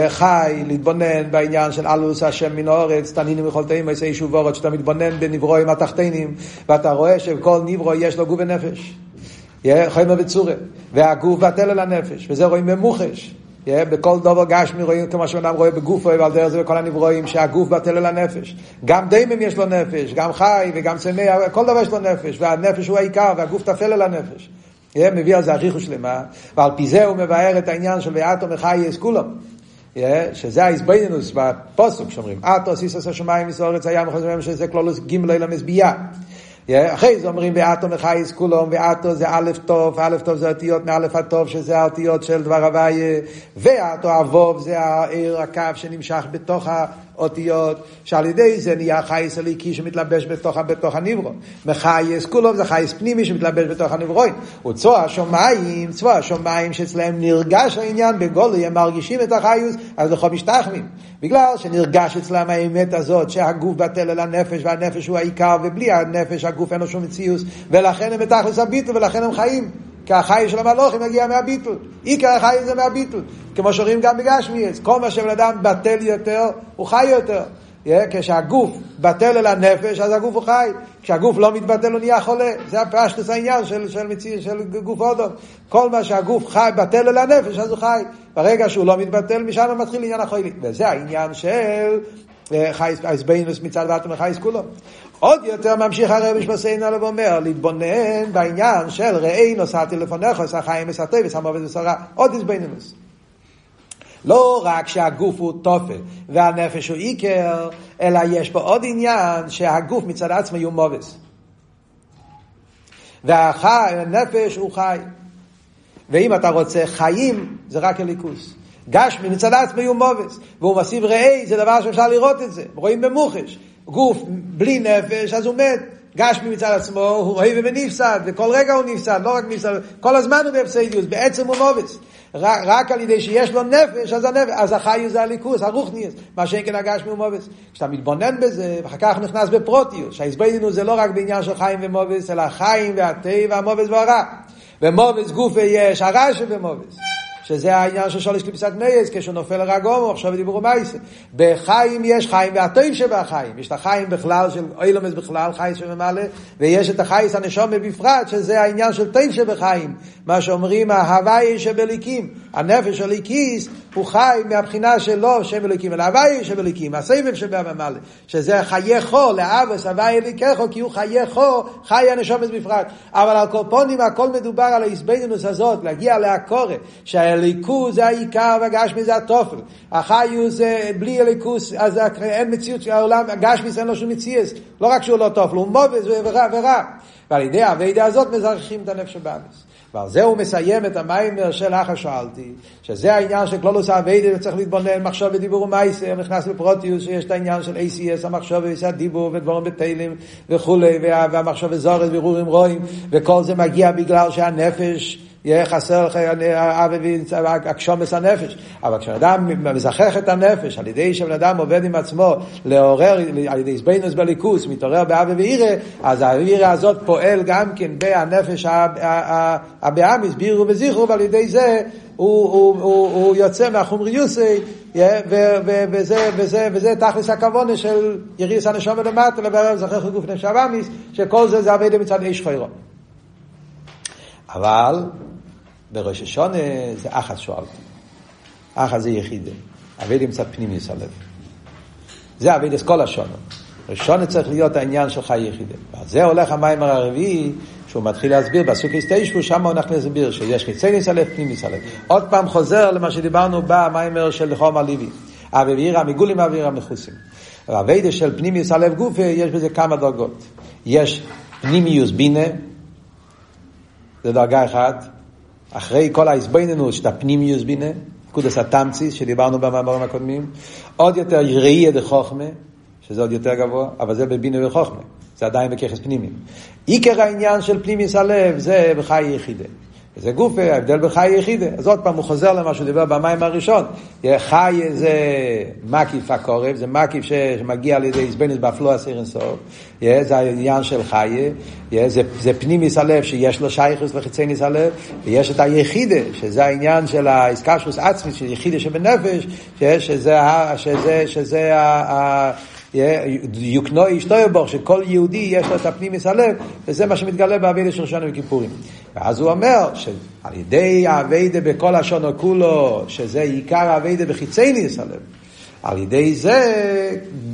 A: חי, להתבונן בעניין של אלוס השם מן האורץ, תנינים יכולתאים, עשה יישוב אורץ, שאתה מתבונן בנברואים התחתינים, ואתה רואה שכל נברו יש לו גוף ונפש. חיימה וצורה, והגוף אל הנפש, וזה רואים במוחש. בכל דובר גשמי רואים כמו שאדם רואה בגופו ועל דרך זה בכל הנברואים שהגוף בטל אל הנפש. גם דיימם יש לו נפש, גם חי וגם צמא, כל דבר יש לו נפש, והנפש הוא העיקר והגוף טפל אל הנפש. מביא על זה אריכו שלמה, ועל פי זה הוא מבאר את העניין של ואתו מחייס כולם. שזה ההסבינינוס בפוסוק שאומרים, אתו סיסס השמיים מסורץ הים וחוזרים שזה כלולוס גימלו למזבייה. אחרי זה אומרים ואתו מחייס כולום, ואתו זה א' טוב, א' טוב זה אותיות מאלף הטוב, שזה האותיות של דבר הוויה, ואתו אבוב זה העיר הקו שנמשך בתוך אותיות, שעל ידי זה נהיה חייס הליקי שמתלבש בתוך, בתוך הנברו. מחייס כולו זה חייס פנימי שמתלבש בתוך הנברואים. וצבוע השמיים, צבוע השמיים שאצלם נרגש העניין בגולוי, הם מרגישים את החיוס, אז לכו משתחמים. בגלל שנרגש אצלם האמת הזאת שהגוף בטל אל הנפש והנפש הוא העיקר, ובלי הנפש הגוף אין לו שום מציאות, ולכן הם בתכלס הביטו ולכן הם חיים. כי החי של המלוכים מגיע מהביטול. עיקר החי זה מהביטול. כמו שרואים גם בגשמיאס, כל מה שבן אדם בטל יותר, הוא חי יותר. Yeah, כשהגוף בטל אל הנפש, אז הגוף הוא חי. כשהגוף לא מתבטל, הוא נהיה חולה. זה הפשטוס העניין של, של, מציא, של גוף אודום. כל מה שהגוף חי, בטל אל הנפש, אז הוא חי. ברגע שהוא לא מתבטל, משם מתחיל עניין החולי. וזה העניין של חייס ביינוס מצד ואתם חייס כולו. עוד יותר ממשיך הרבי שמסיין עליו ואומר, להתבונן בעניין של ראי נוסעתי לפניך, עשה חיים וסרטי ושמו וסרה, עוד איזבנינוס. לא רק שהגוף הוא תופל והנפש הוא עיקר, אלא יש פה עוד עניין שהגוף מצד עצמו הוא מובס. והנפש הוא חי. ואם אתה רוצה חיים, זה רק הליכוס. גשמי מצד עצמו הוא מובס, והוא מסיב ראי, זה דבר שאפשר לראות את זה, רואים במוחש. גוף בלי נפש, אז הוא מת. גשמי מצד עצמו, הוא רואה ונפסד, וכל רגע הוא נפסד, לא רק נפסד, כל הזמן הוא באפסדיוס, בעצם הוא מובץ. רק, רק על ידי שיש לו נפש, אז הנפש, אז החי זה הליכוס, הרוחניאס, מה שאין כן הגשמי הוא מובץ. כשאתה מתבונן בזה, ואחר כך נכנס בפרוטיוס, שההסבדינו זה לא רק בעניין של חיים ומובץ, אלא החיים והתה והמובץ והרע. ומובץ גופה יש, הרע שבמובץ. שזה העניין של שולש קליפסת מייס, כשהוא נופל לרגומו, עכשיו דיברו מייסה. בחיים יש חיים, והטוב שבחיים. יש את החיים בכלל, של אילומס בכלל, חיים שממלא, ויש את החייס הנשום בפרט, שזה העניין של טוב שבחיים. מה שאומרים, ההוואי שבליקים. הנפש של ליקיס הוא חי מהבחינה שלו שם אליקים, אלא הוואי שבליקים, הסבב שבממלא. שזה חיי חו, לאבוס הוואי אליקחו, כי הוא חיי חו, חי הנשומת בפרט. אבל על קופונים הכל מדובר על ההסבדינוס הזאת, להגיע להקורא, שהליכוז זה העיקר והגשמי זה התופל. החיוס זה בלי הליכוס, אז אין מציאות של העולם, הגשמי אין לו שום מציאות. לא רק שהוא לא טופל, הוא מובס ורע ורע. ועל ידי האביידה הזאת מזרחים את הנפש הבאמס. ועל זה הוא מסיים את המיימר של אחר שאלתי, שזה העניין של כלולוס האביידה וצריך להתבונן מחשוב ודיבור ומייסר, נכנס לפרוטיוס שיש את העניין של ACS, המחשוב והדיבור ודבורים בתהילים וכולי, והמחשוב וזורס ורורים רואים, וכל זה מגיע בגלל שהנפש יהיה חסר לך הקשומס הנפש. אבל כשאדם מזכח את הנפש, על ידי שבן אדם עובד עם עצמו לעורר, על ידי זבנוס בליכוס, מתעורר באבי ואירא, אז האירא הזאת פועל גם כן בהנפש הבאמיס, בירו וזיכרו, ועל ידי זה הוא, הוא, הוא, הוא יוצא מהחומריוסי, וזה, וזה, וזה תכלס הכוונה של יריס הנשום למטה, לברר זכר חגוף נפש הבאמיס, שכל זה זה עבד מצד איש חיירו. אבל בראש השונה זה אחת שואלתי. אחת זה יחידה. עם קצת פנימיוס הלב. זה את כל השונו. ראשון צריך להיות העניין של חי יחידה. ועל זה הולך המים הרביעי, שהוא מתחיל להסביר בסוכי סטיישפו, שם הוא הולך להסביר שיש חיצייניס הלב, פנימיס הלב. עוד פעם חוזר למה שדיברנו במיימר של חום הליבי. אבירה מגולים אבירה מחוסים. והווידה של פנימיוס הלב גופה, יש בזה כמה דרגות. יש פנימיוס בינה, זה דרגה אחת, אחרי כל ההסביננות שאתה פנימיוס בינה, קודס התמציס שדיברנו במאמרים הקודמים, עוד יותר ראייה דחוכמה, שזה עוד יותר גבוה, אבל זה בבינה וחוכמה, זה עדיין בככס פנימי. עיקר העניין של פנימיס הלב זה בחי יחידה. זה גוף, ההבדל בחי יחידה. אז עוד פעם הוא חוזר למה שהוא דיבר במים הראשון. חי זה מקיף הקורב, זה מקיף שמגיע על ידי איזבנס באפלו הסיר אינסוף. זה העניין של חי, זה, זה פנימיס הלב שיש לו שייכוס לחיצניס הלב, ויש את היחידה, שזה העניין של האיסקשוס עצמית, של יחידה שבנפש, שזה, שזה, שזה, שזה יוקנו אשתו יבוך, שכל יהודי יש לו את הפנימיס הלב, וזה מה שמתגלה באבידה של ראשון וכיפורים. ואז הוא אומר שעל ידי האבידה בכל השונו כולו, שזה עיקר האבידה בחיצייניס הלב, על ידי זה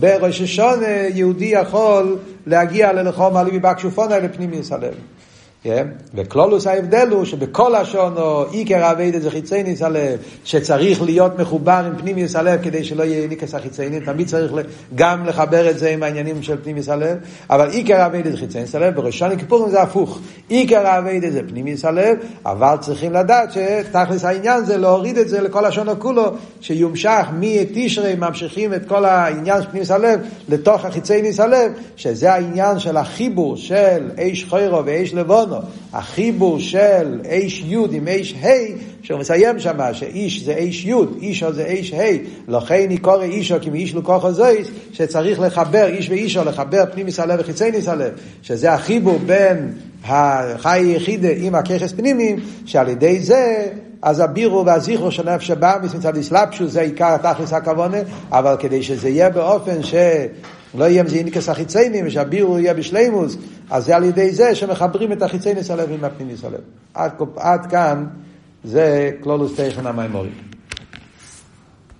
A: בראש השונה יהודי יכול להגיע ללחום הליבי בקשופונה לפנימיס הלב. כן? וכלולוס ההבדל הוא שבכל השונו עיקר אביידה זה חיצייניס הלב, שצריך להיות מחובר עם פנימיוס הלב כדי שלא יהיה ניקס החיציינים, תמיד צריך גם לחבר את זה עם העניינים של פנימיוס הלב, אבל עיקר אביידה זה חיצייניס הלב, בראשון הכיפורים זה הפוך, עיקר אביידה זה פנימיוס הלב, אבל צריכים לדעת שתכלס העניין זה להוריד את זה לכל השונו כולו, שיומשך מתשרי ממשיכים את כל העניין של פנימיוס הלב לתוך החיצייניס הלב, שזה העניין של החיבור של איש חוירו ואיש לבונו שלנו, החיבור של איש יוד עם איש ה', שהוא מסיים שם, שאיש זה איש יוד, אישו זה איש ה', לכן יקורא אישו כי מאיש לוקחו זויס, שצריך לחבר איש ואישו, לחבר פנימיס הלב וחיצייניס הלב, שזה החיבור בין החי יחידה עם הככס פנימיים, שעל ידי זה אז הבירו והזיכרו של נפש הבאמיס מצד אסלאפשוס זה עיקר התכלס הכוונה, אבל כדי שזה יהיה באופן ש... לא יהיה מזה אינקס החיציינים, ושהבירו יהיה בשלימוס, אז זה על ידי זה שמחברים את החיצייניס הלב עם הפנימיס הלב. עד, עד כאן זה כלולוס תכן המימורי.